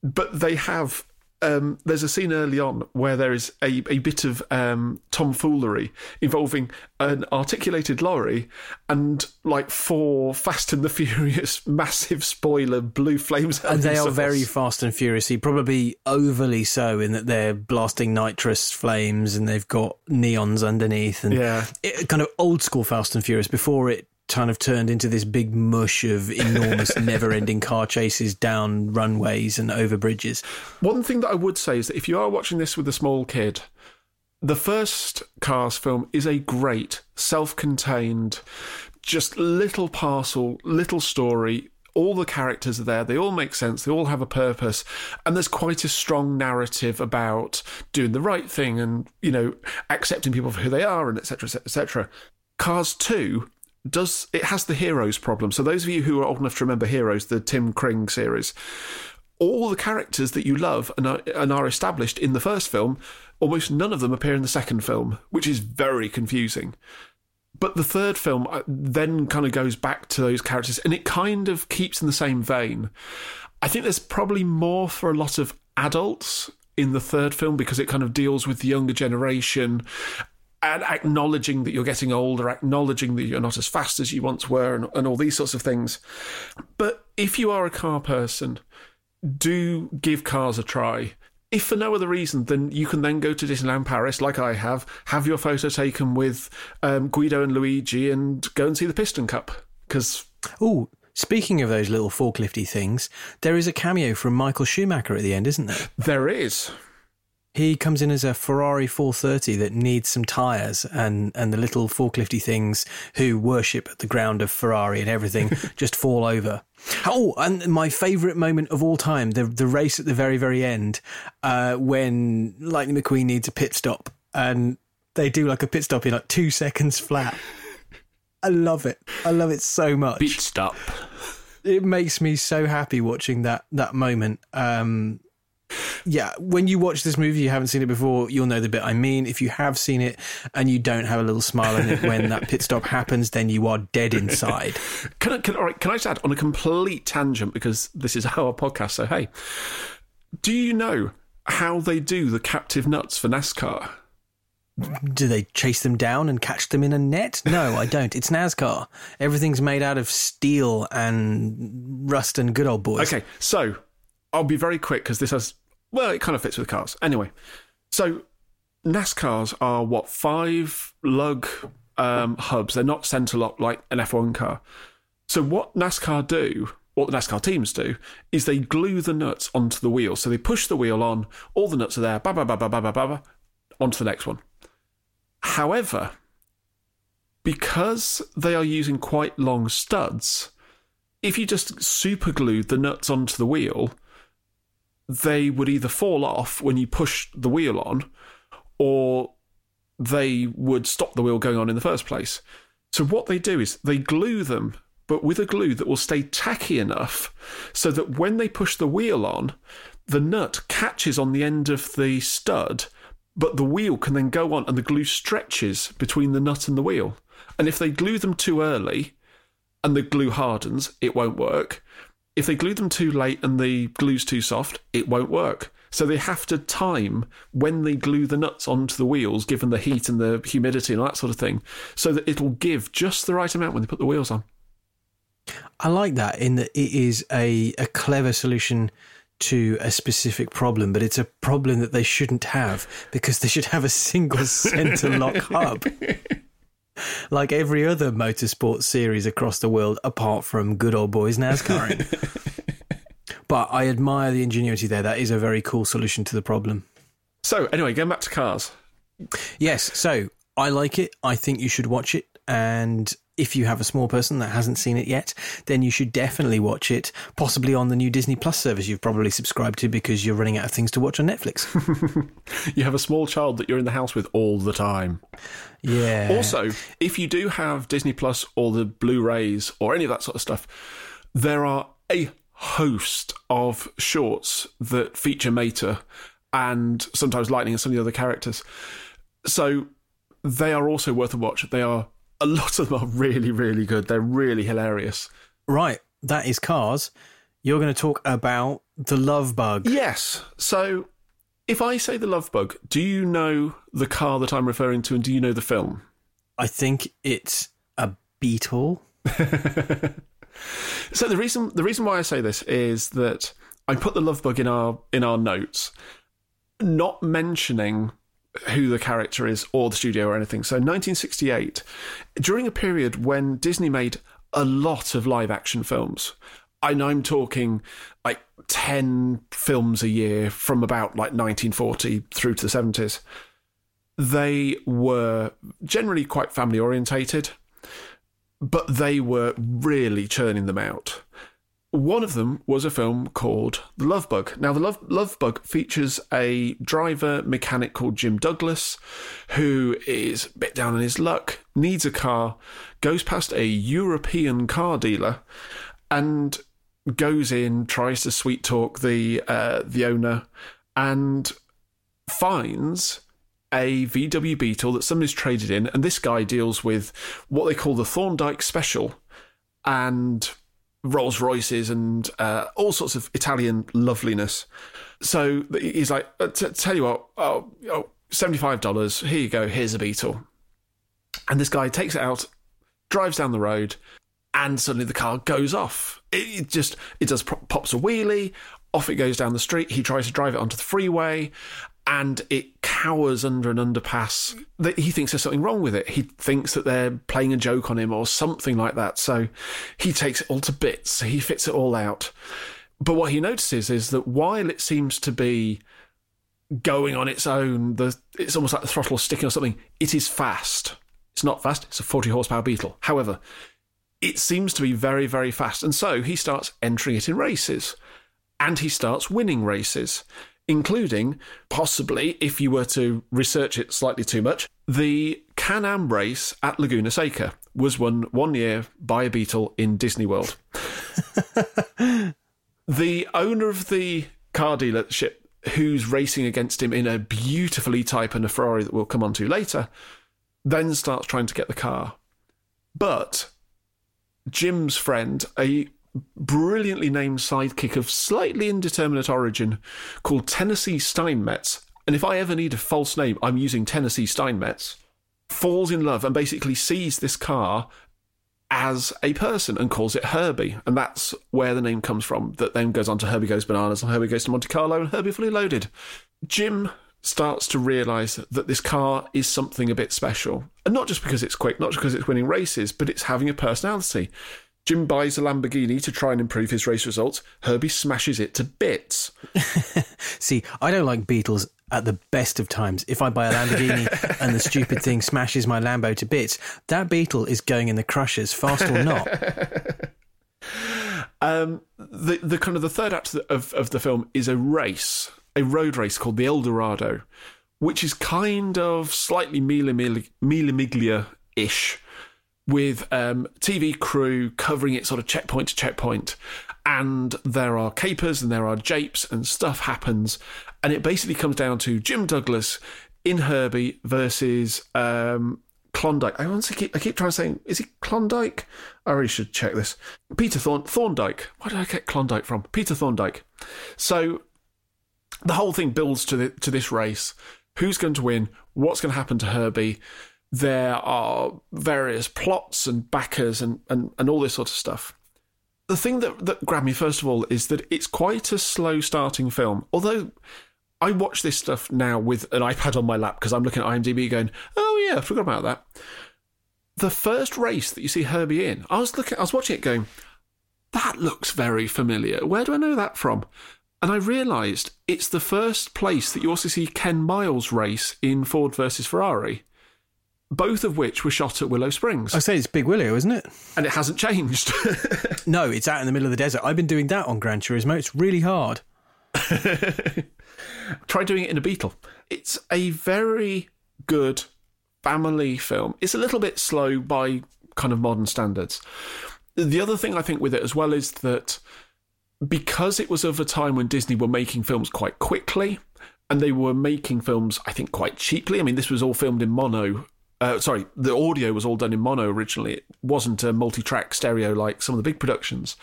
but they have um, there's a scene early on where there is a, a bit of um, tomfoolery involving an articulated lorry and like four Fast and the Furious massive spoiler blue flames. And they are very fast and furious, probably overly so in that they're blasting nitrous flames and they've got neons underneath and yeah. It, kind of old school Fast and Furious before it kind of turned into this big mush of enormous, never ending car chases down runways and over bridges. One thing that I would say is that if you are watching this with a small kid, the first Cars film is a great, self contained, just little parcel, little story. All the characters are there. They all make sense. They all have a purpose. And there's quite a strong narrative about doing the right thing and, you know, accepting people for who they are and etc. etc. etc. Cars 2 does it has the heroes problem. So those of you who are old enough to remember Heroes, the Tim Kring series, all the characters that you love and are, and are established in the first film, almost none of them appear in the second film, which is very confusing. But the third film uh, then kind of goes back to those characters and it kind of keeps in the same vein. I think there's probably more for a lot of adults in the third film because it kind of deals with the younger generation and acknowledging that you're getting older, acknowledging that you're not as fast as you once were, and, and all these sorts of things. But if you are a car person, do give cars a try if for no other reason, then you can then go to Disneyland Paris, like I have, have your photo taken with um, Guido and Luigi, and go and see the Piston Cup. Because oh, speaking of those little forklifty things, there is a cameo from Michael Schumacher at the end, isn't there? There is. He comes in as a Ferrari 430 that needs some tyres, and, and the little forklifty things who worship the ground of Ferrari and everything just fall over. Oh, and my favourite moment of all time the, the race at the very, very end uh, when Lightning McQueen needs a pit stop and they do like a pit stop in like two seconds flat. I love it. I love it so much. Pit stop. It makes me so happy watching that that moment. Um, yeah, when you watch this movie, you haven't seen it before, you'll know the bit I mean. If you have seen it and you don't have a little smile on it when that pit stop happens, then you are dead inside. can I, can, all right, can I just add on a complete tangent because this is our podcast? So hey, do you know how they do the captive nuts for NASCAR? Do they chase them down and catch them in a net? No, I don't. It's NASCAR. Everything's made out of steel and rust and good old boys. Okay, so I'll be very quick because this has well, it kind of fits with cars. Anyway, so NASCARs are what five lug um, hubs. They're not centre lock like an F1 car. So what NASCAR do, what the NASCAR teams do, is they glue the nuts onto the wheel. So they push the wheel on, all the nuts are there, ba ba ba ba ba ba ba, onto the next one. However, because they are using quite long studs, if you just super glued the nuts onto the wheel, they would either fall off when you push the wheel on or they would stop the wheel going on in the first place. So, what they do is they glue them, but with a glue that will stay tacky enough so that when they push the wheel on, the nut catches on the end of the stud, but the wheel can then go on and the glue stretches between the nut and the wheel. And if they glue them too early and the glue hardens, it won't work. If they glue them too late and the glue's too soft, it won't work. So they have to time when they glue the nuts onto the wheels, given the heat and the humidity and all that sort of thing, so that it'll give just the right amount when they put the wheels on. I like that in that it is a, a clever solution to a specific problem, but it's a problem that they shouldn't have because they should have a single center lock hub. like every other motorsport series across the world, apart from good old boys NASCAR. but I admire the ingenuity there. That is a very cool solution to the problem. So, anyway, going back to cars. Yes, so I like it. I think you should watch it. And if you have a small person that hasn't seen it yet, then you should definitely watch it, possibly on the new Disney Plus service you've probably subscribed to because you're running out of things to watch on Netflix. you have a small child that you're in the house with all the time. Yeah. Also, if you do have Disney Plus or the Blu rays or any of that sort of stuff, there are a host of shorts that feature Mater and sometimes Lightning and some of the other characters. So they are also worth a watch. They are a lot of them are really, really good. They're really hilarious. Right. That is Cars. You're going to talk about the love bug. Yes. So if I say the love bug, do you know the car that I'm referring to and do you know the film? I think it's a beetle. so the reason the reason why I say this is that I put the love bug in our in our notes, not mentioning who the character is or the studio or anything. So 1968, during a period when Disney made a lot of live action films. And I'm talking like 10 films a year from about like 1940 through to the 70s. They were generally quite family orientated, but they were really churning them out. One of them was a film called The Love Bug. Now, The Love, Love Bug features a driver mechanic called Jim Douglas who is a bit down on his luck, needs a car, goes past a European car dealer, and goes in, tries to sweet talk the uh, the owner, and finds a VW Beetle that somebody's traded in, and this guy deals with what they call the Thorndyke Special, and Rolls Royces and uh, all sorts of Italian loveliness. So he's like, uh, tell you what, oh, oh, $75, here you go, here's a Beetle. And this guy takes it out, drives down the road, and suddenly the car goes off. It, it just, it does pops a wheelie, off it goes down the street. He tries to drive it onto the freeway, and it cowers under an underpass. That he thinks there's something wrong with it. He thinks that they're playing a joke on him or something like that. So he takes it all to bits. He fits it all out. But what he notices is that while it seems to be going on its own, the, it's almost like the throttle sticking or something. It is fast. It's not fast. It's a 40 horsepower Beetle. However, it seems to be very, very fast. And so he starts entering it in races and he starts winning races including possibly, if you were to research it slightly too much, the Can Am race at Laguna Seca was won one year by a Beetle in Disney World. the owner of the car dealership, who's racing against him in a beautiful E-Type and a Ferrari that we'll come on to later, then starts trying to get the car. But Jim's friend, a brilliantly named sidekick of slightly indeterminate origin called Tennessee Steinmetz. And if I ever need a false name, I'm using Tennessee Steinmetz. Falls in love and basically sees this car as a person and calls it Herbie. And that's where the name comes from. That then goes on to Herbie Goes Bananas and Herbie Goes to Monte Carlo and Herbie Fully Loaded. Jim starts to realise that this car is something a bit special. And not just because it's quick, not just because it's winning races, but it's having a personality. Jim buys a Lamborghini to try and improve his race results. Herbie smashes it to bits. See, I don't like Beetles at the best of times. If I buy a Lamborghini and the stupid thing smashes my Lambo to bits, that Beetle is going in the crushers, fast or not. um, the the kind of the third act of, of the film is a race, a road race called the Eldorado, which is kind of slightly Mille Miglia ish with um, TV crew covering it sort of checkpoint to checkpoint. And there are capers and there are japes and stuff happens. And it basically comes down to Jim Douglas in Herbie versus um, Klondike. I want to keep, I keep trying to say, is it Klondike? I really should check this. Peter Thorn, Thorndyke. Where did I get Klondike from? Peter Thorndyke. So the whole thing builds to the, to this race. Who's going to win? What's going to happen to Herbie? There are various plots and backers and, and, and all this sort of stuff. The thing that, that grabbed me, first of all, is that it's quite a slow starting film. Although I watch this stuff now with an iPad on my lap because I'm looking at IMDb going, oh, yeah, I forgot about that. The first race that you see Herbie in, I was looking, I was watching it going, that looks very familiar. Where do I know that from? And I realised it's the first place that you also see Ken Miles race in Ford versus Ferrari both of which were shot at Willow Springs. I say it's Big Willow, isn't it? And it hasn't changed. no, it's out in the middle of the desert. I've been doing that on Gran Turismo. It's really hard. Try doing it in a Beetle. It's a very good family film. It's a little bit slow by kind of modern standards. The other thing I think with it as well is that because it was of a time when Disney were making films quite quickly, and they were making films, I think, quite cheaply. I mean, this was all filmed in mono uh, sorry, the audio was all done in mono originally. It wasn't a multi track stereo like some of the big productions.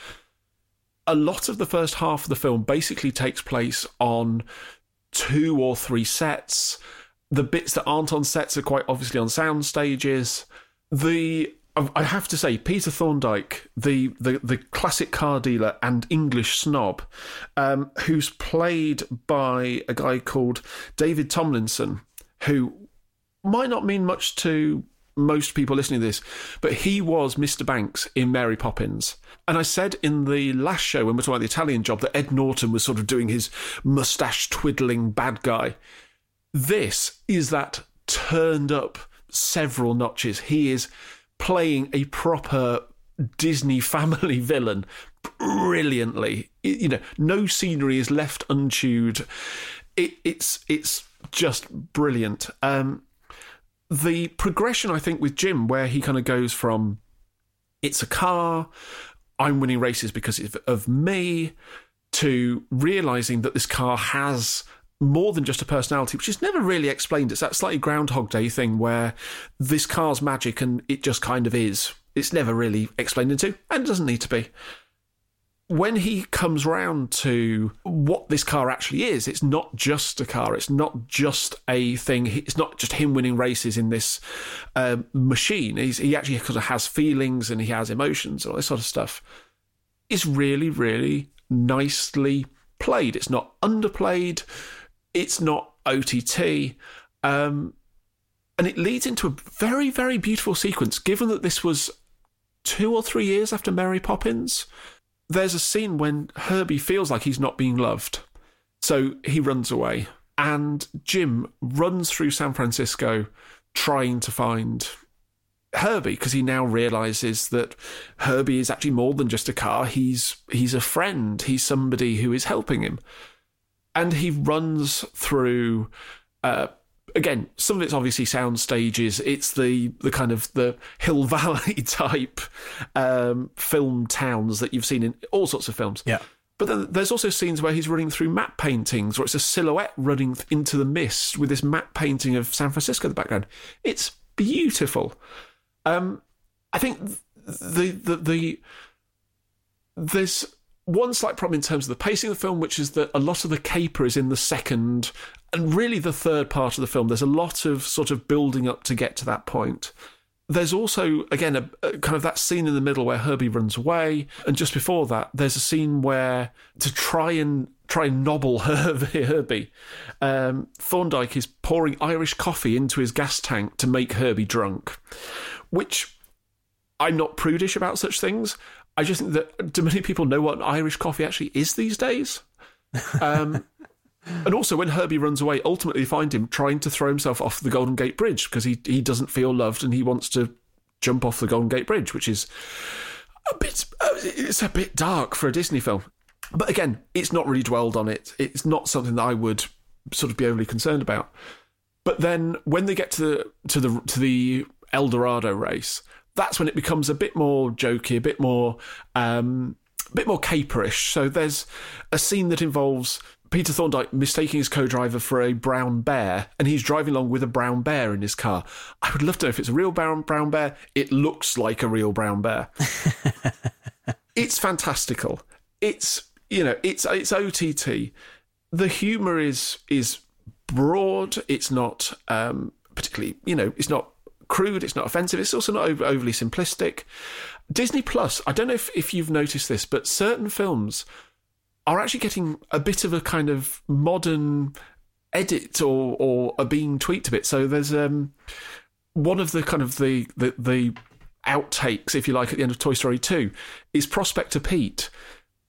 A lot of the first half of the film basically takes place on two or three sets. The bits that aren't on sets are quite obviously on sound stages. The I have to say, Peter Thorndyke, the, the, the classic car dealer and English snob, um, who's played by a guy called David Tomlinson, who might not mean much to most people listening to this, but he was Mr. Banks in Mary Poppins. And I said in the last show when we were talking about the Italian job that Ed Norton was sort of doing his mustache twiddling bad guy. This is that turned up several notches. He is playing a proper Disney family villain brilliantly. You know, no scenery is left unchewed. It, it's it's just brilliant. Um, the progression, I think, with Jim, where he kind of goes from it's a car, I'm winning races because of, me, to realizing that this car has more than just a personality, which is never really explained. It's that slightly Groundhog Day thing where this car's magic and it just kind of is. It's never really explained into, and it doesn't need to be when he comes round to what this car actually is, it's not just a car. It's not just a thing. It's not just him winning races in this uh, machine. He's, he actually kind of has feelings and he has emotions and all this sort of stuff. It's really, really nicely played. It's not underplayed. It's not OTT. Um, and it leads into a very, very beautiful sequence, given that this was two or three years after Mary Poppins there's a scene when Herbie feels like he's not being loved. So he runs away. And Jim runs through San Francisco trying to find Herbie because he now realizes that Herbie is actually more than just a car. He's he's a friend. He's somebody who is helping him. And he runs through uh, again, some of it's obviously sound stages. It's the the kind of the Hill Valley type um, film towns that you've seen in all sorts of films. Yeah. But then there's also scenes where he's running through matte paintings, or it's a silhouette running into the mist with this matte painting of San Francisco in the background. It's beautiful. Um, I think the the the there's one slight problem in terms of the pacing of the film, which is that a lot of the caper is in the second and really the third part of the film. There's a lot of sort of building up to get to that point. There's also, again, a, a, kind of that scene in the middle where Herbie runs away, and just before that, there's a scene where to try and try and nobble Herbie, Herbie um, Thorndyke is pouring Irish coffee into his gas tank to make Herbie drunk, which I'm not prudish about such things. I just think that do many people know what Irish coffee actually is these days? Um, and also, when Herbie runs away, ultimately find him trying to throw himself off the Golden Gate Bridge because he, he doesn't feel loved and he wants to jump off the Golden Gate Bridge, which is a bit uh, it's a bit dark for a Disney film. But again, it's not really dwelled on it. It's not something that I would sort of be overly concerned about. But then when they get to the to the to the El Dorado race, that's when it becomes a bit more jokey, a bit more, um, a bit more caperish. So there's a scene that involves Peter Thorndyke mistaking his co-driver for a brown bear, and he's driving along with a brown bear in his car. I would love to know if it's a real brown brown bear. It looks like a real brown bear. it's fantastical. It's you know it's it's OTT. The humour is is broad. It's not um, particularly you know it's not crude, it's not offensive, it's also not over, overly simplistic. Disney Plus, I don't know if, if you've noticed this, but certain films are actually getting a bit of a kind of modern edit or, or are being tweaked a bit. So there's um, one of the kind of the, the, the outtakes, if you like, at the end of Toy Story 2 is Prospector Pete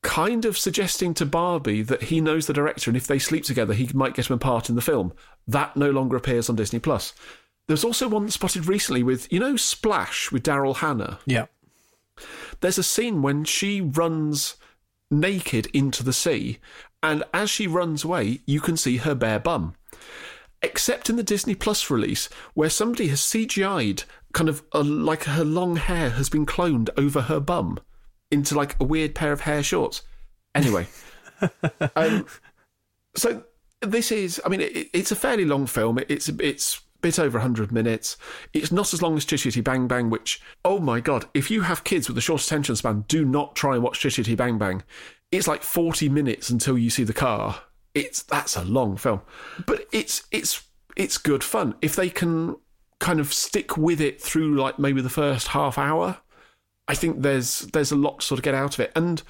kind of suggesting to Barbie that he knows the director and if they sleep together, he might get him a part in the film. That no longer appears on Disney Plus. There's also one spotted recently with, you know, Splash with Daryl Hannah. Yeah. There's a scene when she runs naked into the sea, and as she runs away, you can see her bare bum. Except in the Disney Plus release, where somebody has CGI'd kind of a, like her long hair has been cloned over her bum into like a weird pair of hair shorts. Anyway, um, so this is, I mean, it, it's a fairly long film. It's it's bit over 100 minutes. It's not as long as Chitty Bang Bang, which, oh my God, if you have kids with a short attention span, do not try and watch Chitty Bang Bang. It's like 40 minutes until you see the car. It's that's a long film, but it's it's it's good fun if they can kind of stick with it through like maybe the first half hour. I think there's there's a lot to sort of get out of it, and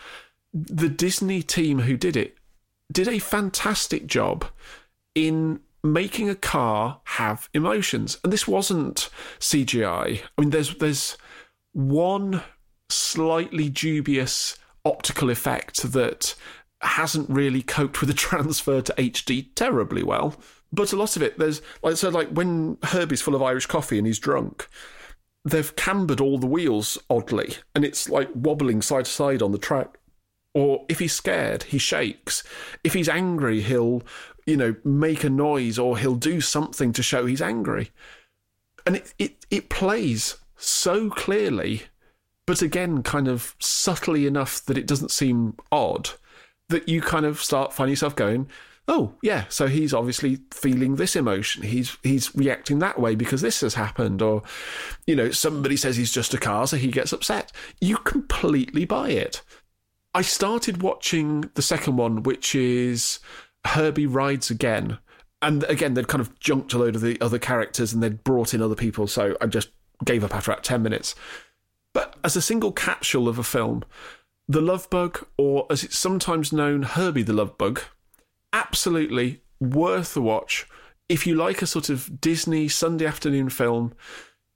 the Disney team who did it did a fantastic job in making a car have emotions. And this wasn't CGI. I mean, there's there's one slightly dubious optical effect that hasn't really coped with the transfer to HD terribly well. But a lot of it, there's like so like when Herbie's full of Irish coffee and he's drunk, they've cambered all the wheels oddly, and it's like wobbling side to side on the track. Or if he's scared, he shakes. If he's angry, he'll, you know, make a noise or he'll do something to show he's angry. And it, it, it plays so clearly, but again, kind of subtly enough that it doesn't seem odd, that you kind of start finding yourself going, oh yeah so he's obviously feeling this emotion. He's he's reacting that way because this has happened or you know somebody says he's just a car so he gets upset. You completely buy it. I started watching the second one which is herbie rides again and again they'd kind of junked a load of the other characters and they'd brought in other people so i just gave up after about 10 minutes but as a single capsule of a film the love bug or as it's sometimes known herbie the love bug absolutely worth a watch. If you like a sort of Disney Sunday afternoon film,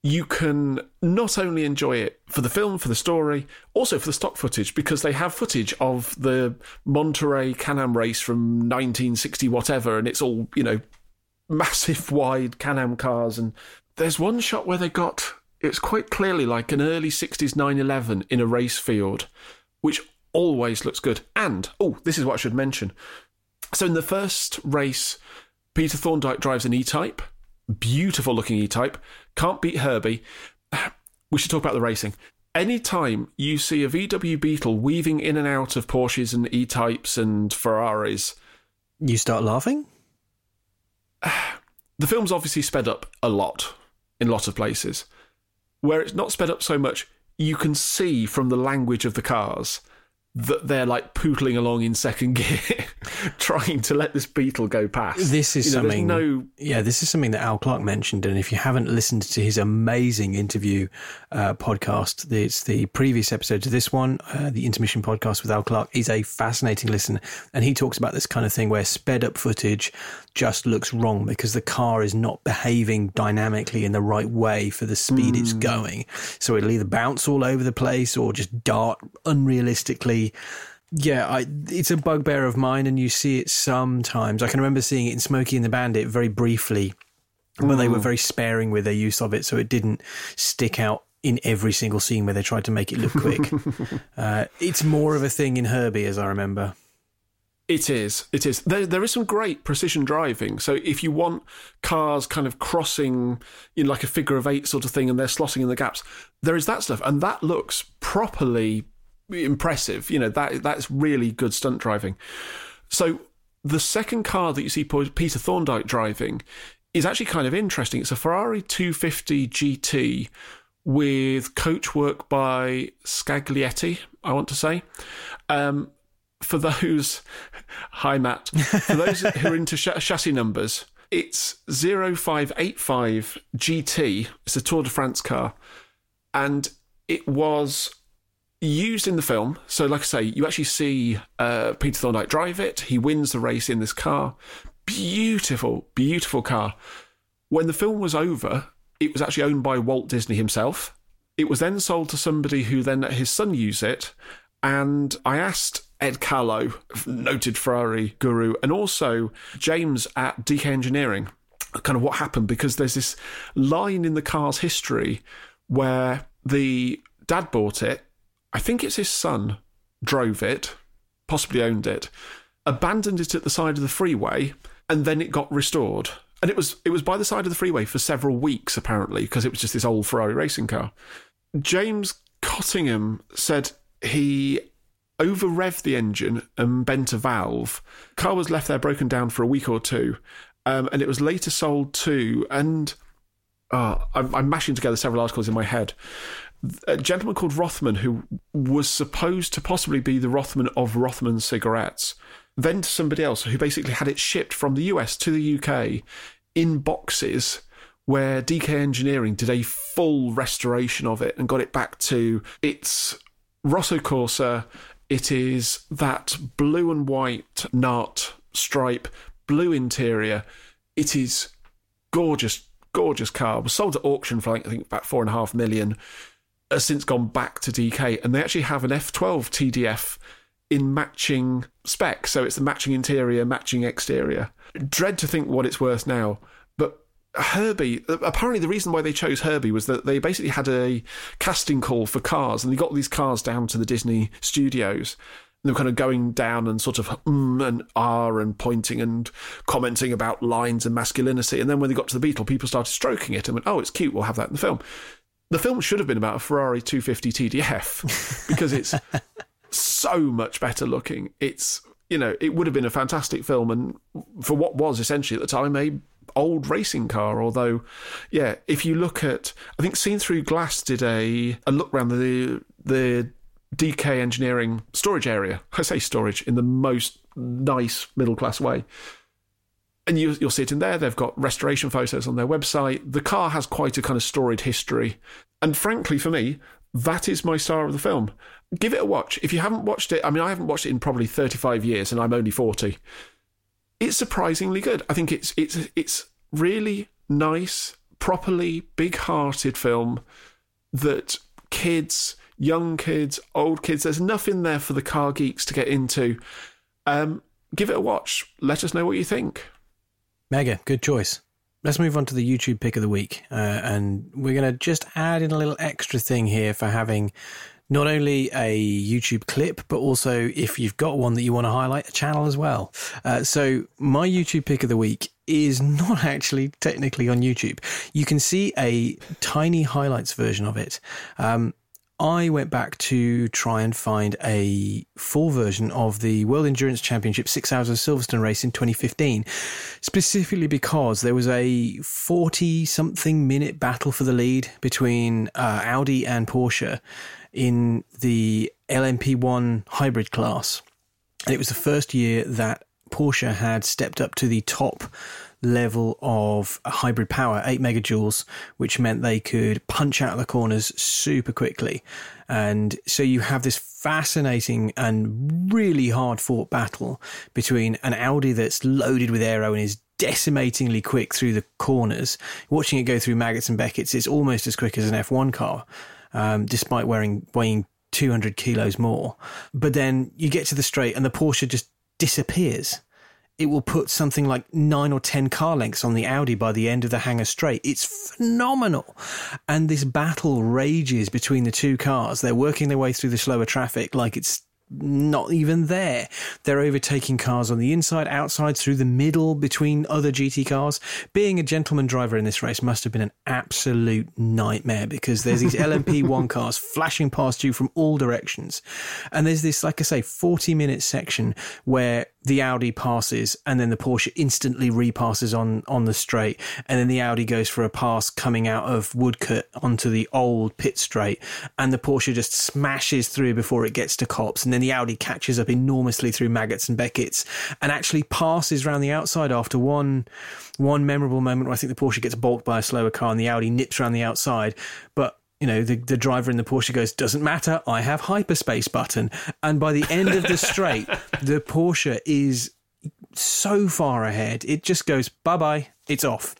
you can not only enjoy it for the film, for the story, also for the stock footage, because they have footage of the Monterey Can Am race from 1960 whatever, and it's all, you know, massive wide Can Am cars. And there's one shot where they got, it's quite clearly like an early 60s 911 in a race field, which always looks good. And, oh, this is what I should mention so in the first race, Peter Thorndyke drives an E-Type, beautiful looking E-Type. Can't beat Herbie. We should talk about the racing. Anytime you see a VW Beetle weaving in and out of Porsches and E-Types and Ferraris, you start laughing. The film's obviously sped up a lot in a lot of places. Where it's not sped up so much, you can see from the language of the cars that they're like pootling along in second gear, trying to let this beetle go past. This is you know, something. No, yeah, this is something that Al Clark mentioned, and if you haven't listened to his amazing interview uh, podcast, it's the previous episode to this one, uh, the intermission podcast with Al Clark. Is a fascinating listen, and he talks about this kind of thing where sped up footage just looks wrong because the car is not behaving dynamically in the right way for the speed mm. it's hmm. going. So it'll either bounce all over the place or just dart unrealistically. Yeah, I, it's a bugbear of mine, and you see it sometimes. I can remember seeing it in Smokey and the Bandit very briefly, but they were hmm. very sparing with their use of it, so it didn't stick out in every single scene where they tried to make it look quick. uh, it's more of a thing in Herbie, as I remember. It is. It is. There, there is some great precision driving. So if you want cars kind of crossing in like a figure of eight sort of thing and they're slotting in the gaps, there is that stuff. And that looks properly impressive. You know, that that's really good stunt driving. So the second car that you see Peter Thorndyke driving is actually kind of interesting. It's a Ferrari 250 GT with coach work by Scaglietti, I want to say. Um, for those, hi Matt, for those who are into ch- chassis numbers, it's 0585 GT. It's a Tour de France car. And it was used in the film. So, like I say, you actually see uh, Peter Thorndyke drive it. He wins the race in this car. Beautiful, beautiful car. When the film was over, it was actually owned by Walt Disney himself. It was then sold to somebody who then let his son use it. And I asked Ed Callow, noted Ferrari guru, and also James at DK Engineering, kind of what happened because there's this line in the car's history where the dad bought it. I think it's his son drove it, possibly owned it, abandoned it at the side of the freeway, and then it got restored. And it was it was by the side of the freeway for several weeks apparently because it was just this old Ferrari racing car. James Cottingham said he over revved the engine and bent a valve. Car was left there broken down for a week or two, um, and it was later sold to. And uh, I'm, I'm mashing together several articles in my head. A gentleman called Rothman, who was supposed to possibly be the Rothman of Rothman cigarettes, then to somebody else who basically had it shipped from the US to the UK in boxes where DK Engineering did a full restoration of it and got it back to its Rosso Corsa it is that blue and white NART stripe, blue interior. It is gorgeous, gorgeous car. It was sold at auction for I think about four and a half million. Has since gone back to DK, and they actually have an F12 TDF in matching spec. So it's the matching interior, matching exterior. Dread to think what it's worth now, but Herbie, apparently the reason why they chose Herbie was that they basically had a casting call for cars and they got these cars down to the Disney studios. And they were kind of going down and sort of mm and ah and pointing and commenting about lines and masculinity. And then when they got to the Beetle, people started stroking it and went, oh, it's cute, we'll have that in the film. The film should have been about a Ferrari 250 TDF because it's so much better looking. It's you know it would have been a fantastic film, and for what was essentially at the time a old racing car. Although, yeah, if you look at, I think Seen Through Glass did a a look around the the DK engineering storage area. I say storage in the most nice middle class way. And you, you'll see it in there. They've got restoration photos on their website. The car has quite a kind of storied history. And frankly, for me, that is my star of the film give it a watch. If you haven't watched it, I mean, I haven't watched it in probably 35 years and I'm only 40. It's surprisingly good. I think it's it's it's really nice, properly big-hearted film that kids, young kids, old kids, there's enough in there for the car geeks to get into. Um, give it a watch. Let us know what you think. Mega, good choice. Let's move on to the YouTube pick of the week. Uh, and we're going to just add in a little extra thing here for having not only a YouTube clip, but also if you've got one that you want to highlight, a channel as well. Uh, so my YouTube pick of the week is not actually technically on YouTube. You can see a tiny highlights version of it. Um, I went back to try and find a full version of the World Endurance Championship six hours of Silverstone race in 2015, specifically because there was a 40 something minute battle for the lead between uh, Audi and Porsche in the LMP1 hybrid class. And it was the first year that Porsche had stepped up to the top level of hybrid power, 8 megajoules, which meant they could punch out the corners super quickly. And so you have this fascinating and really hard fought battle between an Audi that's loaded with aero and is decimatingly quick through the corners. Watching it go through Maggotts and Becketts it's almost as quick as an F1 car um, despite wearing weighing 200 kilos more. But then you get to the straight and the Porsche just disappears. It will put something like nine or 10 car lengths on the Audi by the end of the hangar straight. It's phenomenal. And this battle rages between the two cars. They're working their way through the slower traffic like it's not even there. They're overtaking cars on the inside, outside, through the middle, between other GT cars. Being a gentleman driver in this race must have been an absolute nightmare because there's these LMP1 cars flashing past you from all directions. And there's this, like I say, 40 minute section where the Audi passes and then the Porsche instantly repasses on, on the straight. And then the Audi goes for a pass coming out of Woodcote onto the old pit straight. And the Porsche just smashes through before it gets to Copse And then the Audi catches up enormously through Maggotts and Becketts and actually passes around the outside after one, one memorable moment where I think the Porsche gets balked by a slower car and the Audi nips around the outside. But you know, the, the driver in the Porsche goes, doesn't matter, I have hyperspace button. And by the end of the straight, the Porsche is so far ahead, it just goes, bye bye, it's off.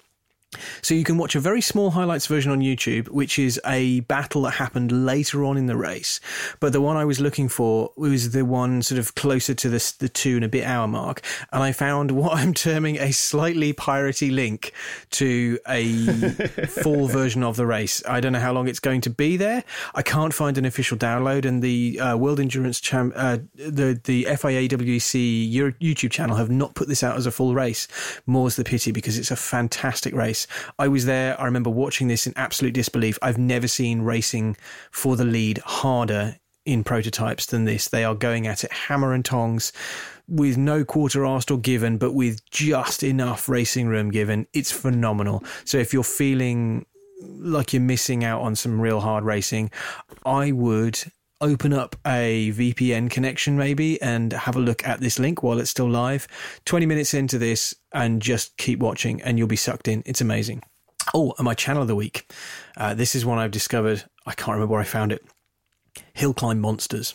So you can watch a very small highlights version on YouTube, which is a battle that happened later on in the race. But the one I was looking for was the one sort of closer to the, the two and a bit hour mark. And I found what I'm terming a slightly piratey link to a full version of the race. I don't know how long it's going to be there. I can't find an official download and the uh, World Endurance Cham- uh, the, the FIA WEC YouTube channel have not put this out as a full race. More's the pity because it's a fantastic race. I was there. I remember watching this in absolute disbelief. I've never seen racing for the lead harder in prototypes than this. They are going at it hammer and tongs with no quarter asked or given, but with just enough racing room given. It's phenomenal. So if you're feeling like you're missing out on some real hard racing, I would open up a VPN connection maybe and have a look at this link while it's still live. 20 minutes into this and just keep watching and you'll be sucked in. It's amazing. Oh, and my channel of the week. Uh, this is one I've discovered. I can't remember where I found it. Hill Climb Monsters.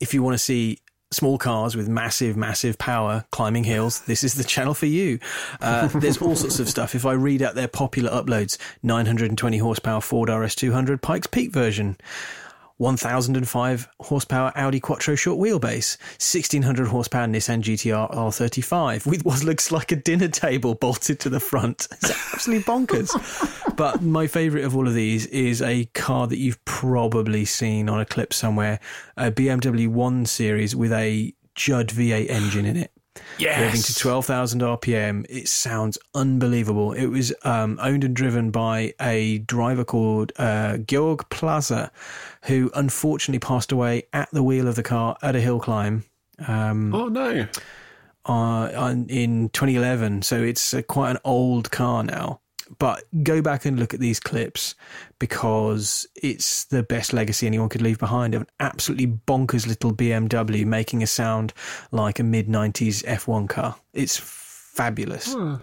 If you want to see small cars with massive, massive power climbing hills, this is the channel for you. Uh, there's all sorts of stuff. If I read out their popular uploads, 920 horsepower Ford RS200 Pikes Peak version. 1005 horsepower Audi Quattro short wheelbase, 1600 horsepower Nissan GTR R35 with what looks like a dinner table bolted to the front. It's absolutely bonkers. but my favourite of all of these is a car that you've probably seen on a clip somewhere, a BMW 1 Series with a Judd V8 engine in it. Yes. Revving to 12,000 RPM. It sounds unbelievable. It was um, owned and driven by a driver called uh, Georg Plasa, who unfortunately passed away at the wheel of the car at a hill climb. Um, oh, no. Uh, in 2011. So it's uh, quite an old car now. But go back and look at these clips because it's the best legacy anyone could leave behind of an absolutely bonkers little BMW making a sound like a mid 90s F1 car. It's fabulous. Hmm.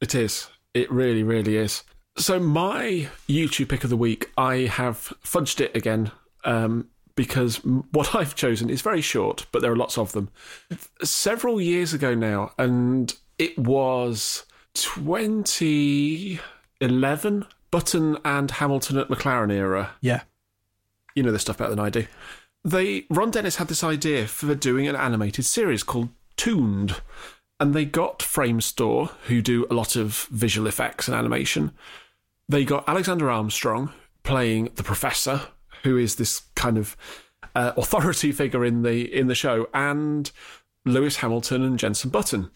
It is. It really, really is. So, my YouTube pick of the week, I have fudged it again um, because what I've chosen is very short, but there are lots of them. Several years ago now, and it was 2011, Button and Hamilton at McLaren era. Yeah. You know this stuff better than I do. They Ron Dennis had this idea for doing an animated series called Tooned. And they got Framestore, who do a lot of visual effects and animation. They got Alexander Armstrong playing the professor, who is this kind of uh, authority figure in the in the show, and Lewis Hamilton and Jensen Button.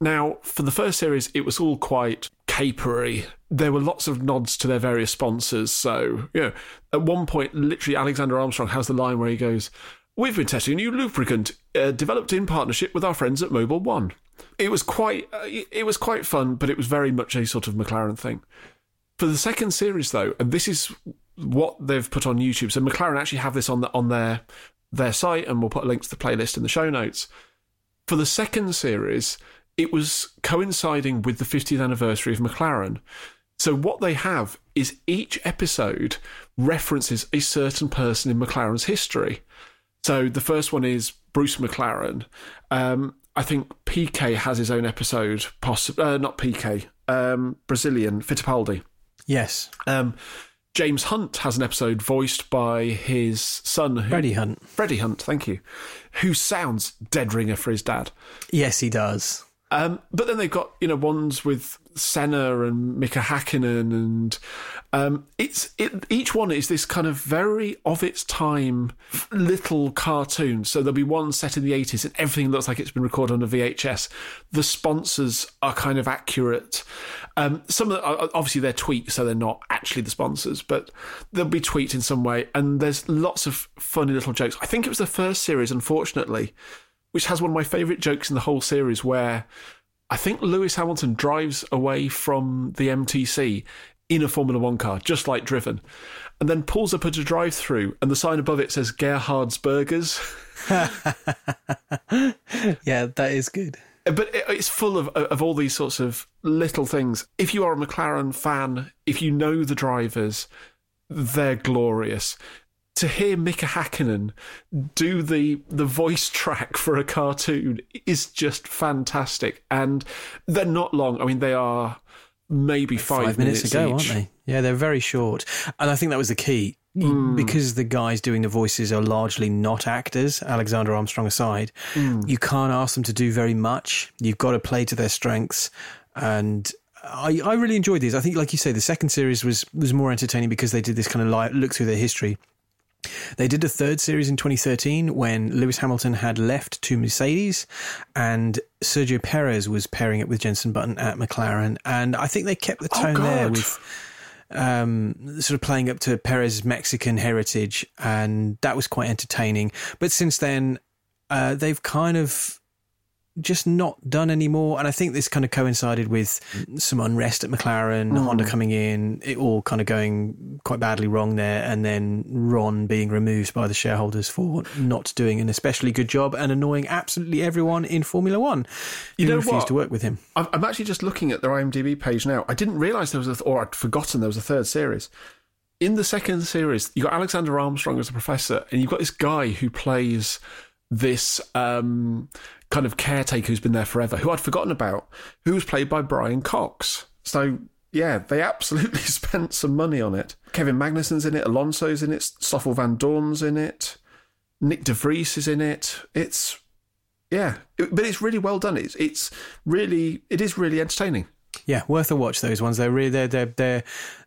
Now, for the first series, it was all quite capery. There were lots of nods to their various sponsors. So, you know, at one point, literally, Alexander Armstrong has the line where he goes, We've been testing a new lubricant uh, developed in partnership with our friends at Mobil One. It was quite, uh, it was quite fun, but it was very much a sort of McLaren thing. For the second series, though, and this is what they've put on YouTube. So McLaren actually have this on the, on their their site, and we'll put a link to the playlist in the show notes. For the second series, it was coinciding with the 50th anniversary of McLaren. So what they have is each episode references a certain person in McLaren's history. So the first one is Bruce McLaren. Um, I think PK has his own episode, possibly uh, not PK, um, Brazilian Fittipaldi. Yes. Um, James Hunt has an episode voiced by his son, who, Freddie Hunt. Freddie Hunt, thank you, who sounds dead ringer for his dad. Yes, he does. Um, but then they've got you know ones with Senna and Mika Hakkinen, and um, it's it, each one is this kind of very of its time little cartoon. So there'll be one set in the eighties, and everything looks like it's been recorded on a VHS. The sponsors are kind of accurate. Um, some of the, obviously they're tweaked, so they're not actually the sponsors, but they'll be tweaked in some way. And there's lots of funny little jokes. I think it was the first series, unfortunately which has one of my favourite jokes in the whole series where I think Lewis Hamilton drives away from the MTC in a Formula One car, just like driven, and then pulls up at a drive through, and the sign above it says Gerhard's Burgers. yeah, that is good. But it's full of, of all these sorts of little things. If you are a McLaren fan, if you know the drivers, they're glorious to hear Mika Hakkinen do the the voice track for a cartoon is just fantastic, and they're not long. I mean, they are maybe five, five minutes, minutes, ago, each. aren't they? Yeah, they're very short, and I think that was the key. Mm. Because the guys doing the voices are largely not actors, Alexander Armstrong aside, mm. you can't ask them to do very much. You've got to play to their strengths, and I, I really enjoyed these. I think, like you say, the second series was was more entertaining because they did this kind of light look through their history. They did a third series in 2013 when Lewis Hamilton had left to Mercedes and Sergio Perez was pairing it with Jensen Button at McLaren. And I think they kept the Oh, tone there with um, sort of playing up to Perez's Mexican heritage. And that was quite entertaining. But since then, uh, they've kind of just not done anymore. And I think this kind of coincided with some unrest at McLaren, Mm. Honda coming in, it all kind of going quite badly wrong there. And then Ron being removed by the shareholders for not doing an especially good job and annoying absolutely everyone in Formula One who You know refused what? to work with him. I'm I'm actually just looking at their IMDb page now. I didn't realise there was a, th- or I'd forgotten there was a third series. In the second series, you got Alexander Armstrong as a professor, and you've got this guy who plays this um, kind of caretaker who's been there forever, who I'd forgotten about, who was played by Brian Cox. So yeah, they absolutely spent some money on it. Kevin Magnussen's in it, Alonso's in it, Stoffel Vandoorne's in it, Nyck De Vries is in it. It's yeah, but it's really well done. It's it's really it is really entertaining. Yeah, worth a watch. Those ones they're really they're they're, they're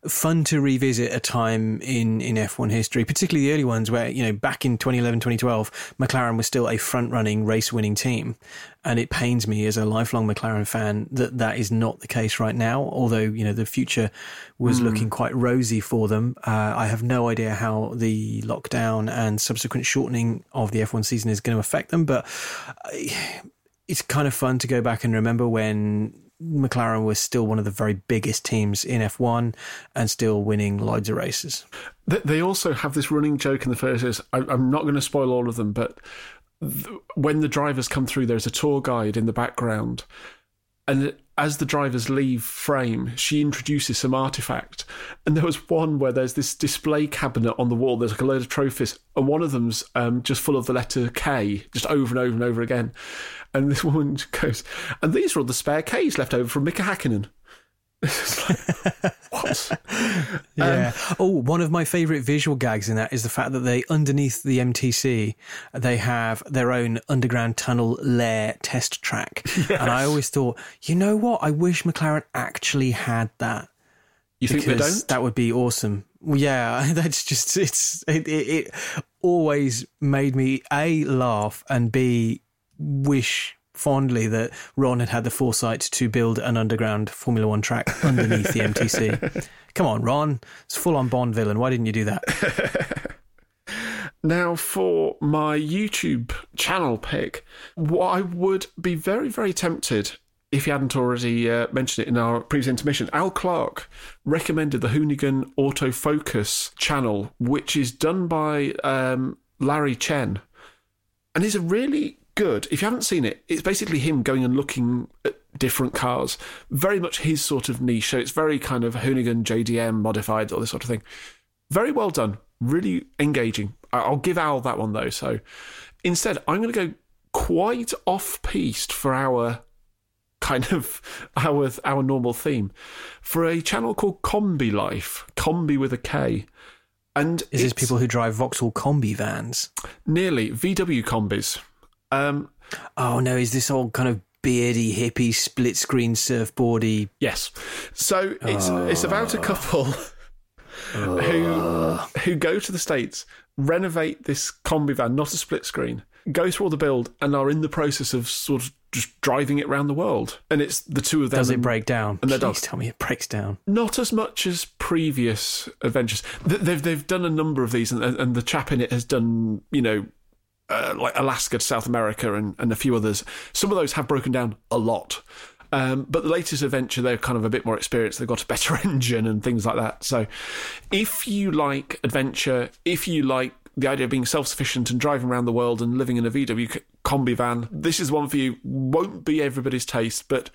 fun to revisit a time in in F1 history, particularly the early ones where you know back in 2011 2012 McLaren was still a front running race winning team, and it pains me as a lifelong McLaren fan that that is not the case right now. Although you know the future was mm. looking quite rosy for them, uh, I have no idea how the lockdown and subsequent shortening of the F1 season is going to affect them, but. Uh, it's kind of fun to go back and remember when McLaren was still one of the very biggest teams in F1 and still winning loads of races. They also have this running joke in the years. I'm not going to spoil all of them, but when the drivers come through, there's a tour guide in the background. And as the drivers leave frame, she introduces some artifact. And there was one where there's this display cabinet on the wall. There's like a load of trophies, and one of them's um, just full of the letter K, just over and over and over again. And this woman goes, and these are all the spare Ks left over from Mika Hakkinen. like, what? Yeah. Um, oh, one of my favourite visual gags in that is the fact that they, underneath the MTC, they have their own underground tunnel lair test track. Yes. And I always thought, you know what? I wish McLaren actually had that. You think they don't? That would be awesome. Yeah, that's just it's it, it, it always made me a laugh and b wish fondly that Ron had had the foresight to build an underground Formula One track underneath the MTC. Come on, Ron. It's full on Bond villain. Why didn't you do that? now, for my YouTube channel pick, what I would be very, very tempted if you hadn't already uh, mentioned it in our previous intermission, Al Clark recommended the Hoonigan Autofocus channel, which is done by um, Larry Chen. And is a really good. If you haven't seen it, it's basically him going and looking at different cars. Very much his sort of niche. So it's very kind of Hoonigan, JDM, modified, all this sort of thing. Very well done. Really engaging. I'll give Al that one though. So instead, I'm going to go quite off piste for our kind of our our normal theme for a channel called Kombi Life, Kombi with a K. And is this people who drive Vauxhall Combi vans? Nearly VW combis. Um, oh no, is this all kind of beardy, hippie, split screen surfboardy? Yes. So it's oh. it's about a couple who who go to the states, renovate this combi van, not a split screen, go through all the build, and are in the process of sort of just driving it around the world. And it's the two of them. Does it break down? And Please tell me it breaks down. Not as much as previous adventures. They've they've done a number of these, and and the chap in it has done you know uh, like Alaska to South America and, and a few others. Some of those have broken down a lot. Um, but the latest adventure, they're kind of a bit more experienced. They've got a better engine and things like that. So, if you like adventure, if you like the idea of being self sufficient and driving around the world and living in a VW combi van, this is one for you. Won't be everybody's taste, but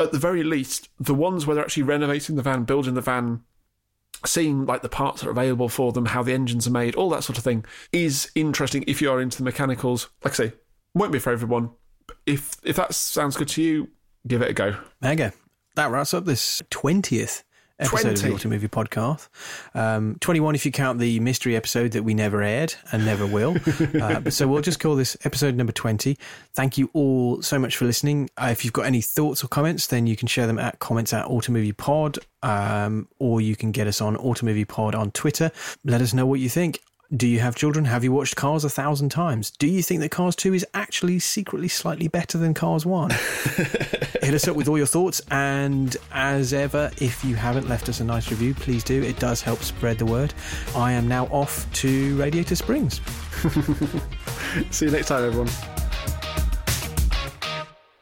at the very least, the ones where they're actually renovating the van, building the van seeing like the parts that are available for them, how the engines are made, all that sort of thing is interesting if you are into the mechanicals. Like I say, won't be for everyone. If if that sounds good to you, give it a go. Mega. That wraps up this twentieth episode 20. of the Automovie Podcast. Um, 21 if you count the mystery episode that we never aired and never will. uh, so we'll just call this episode number 20. Thank you all so much for listening. Uh, if you've got any thoughts or comments, then you can share them at comments at Automovie Pod, um, or you can get us on Automovie Pod on Twitter. Let us know what you think. Do you have children? Have you watched Cars a thousand times? Do you think that Cars 2 is actually secretly slightly better than Cars 1? Hit us up with all your thoughts. And as ever, if you haven't left us a nice review, please do. It does help spread the word. I am now off to Radiator Springs. See you next time, everyone.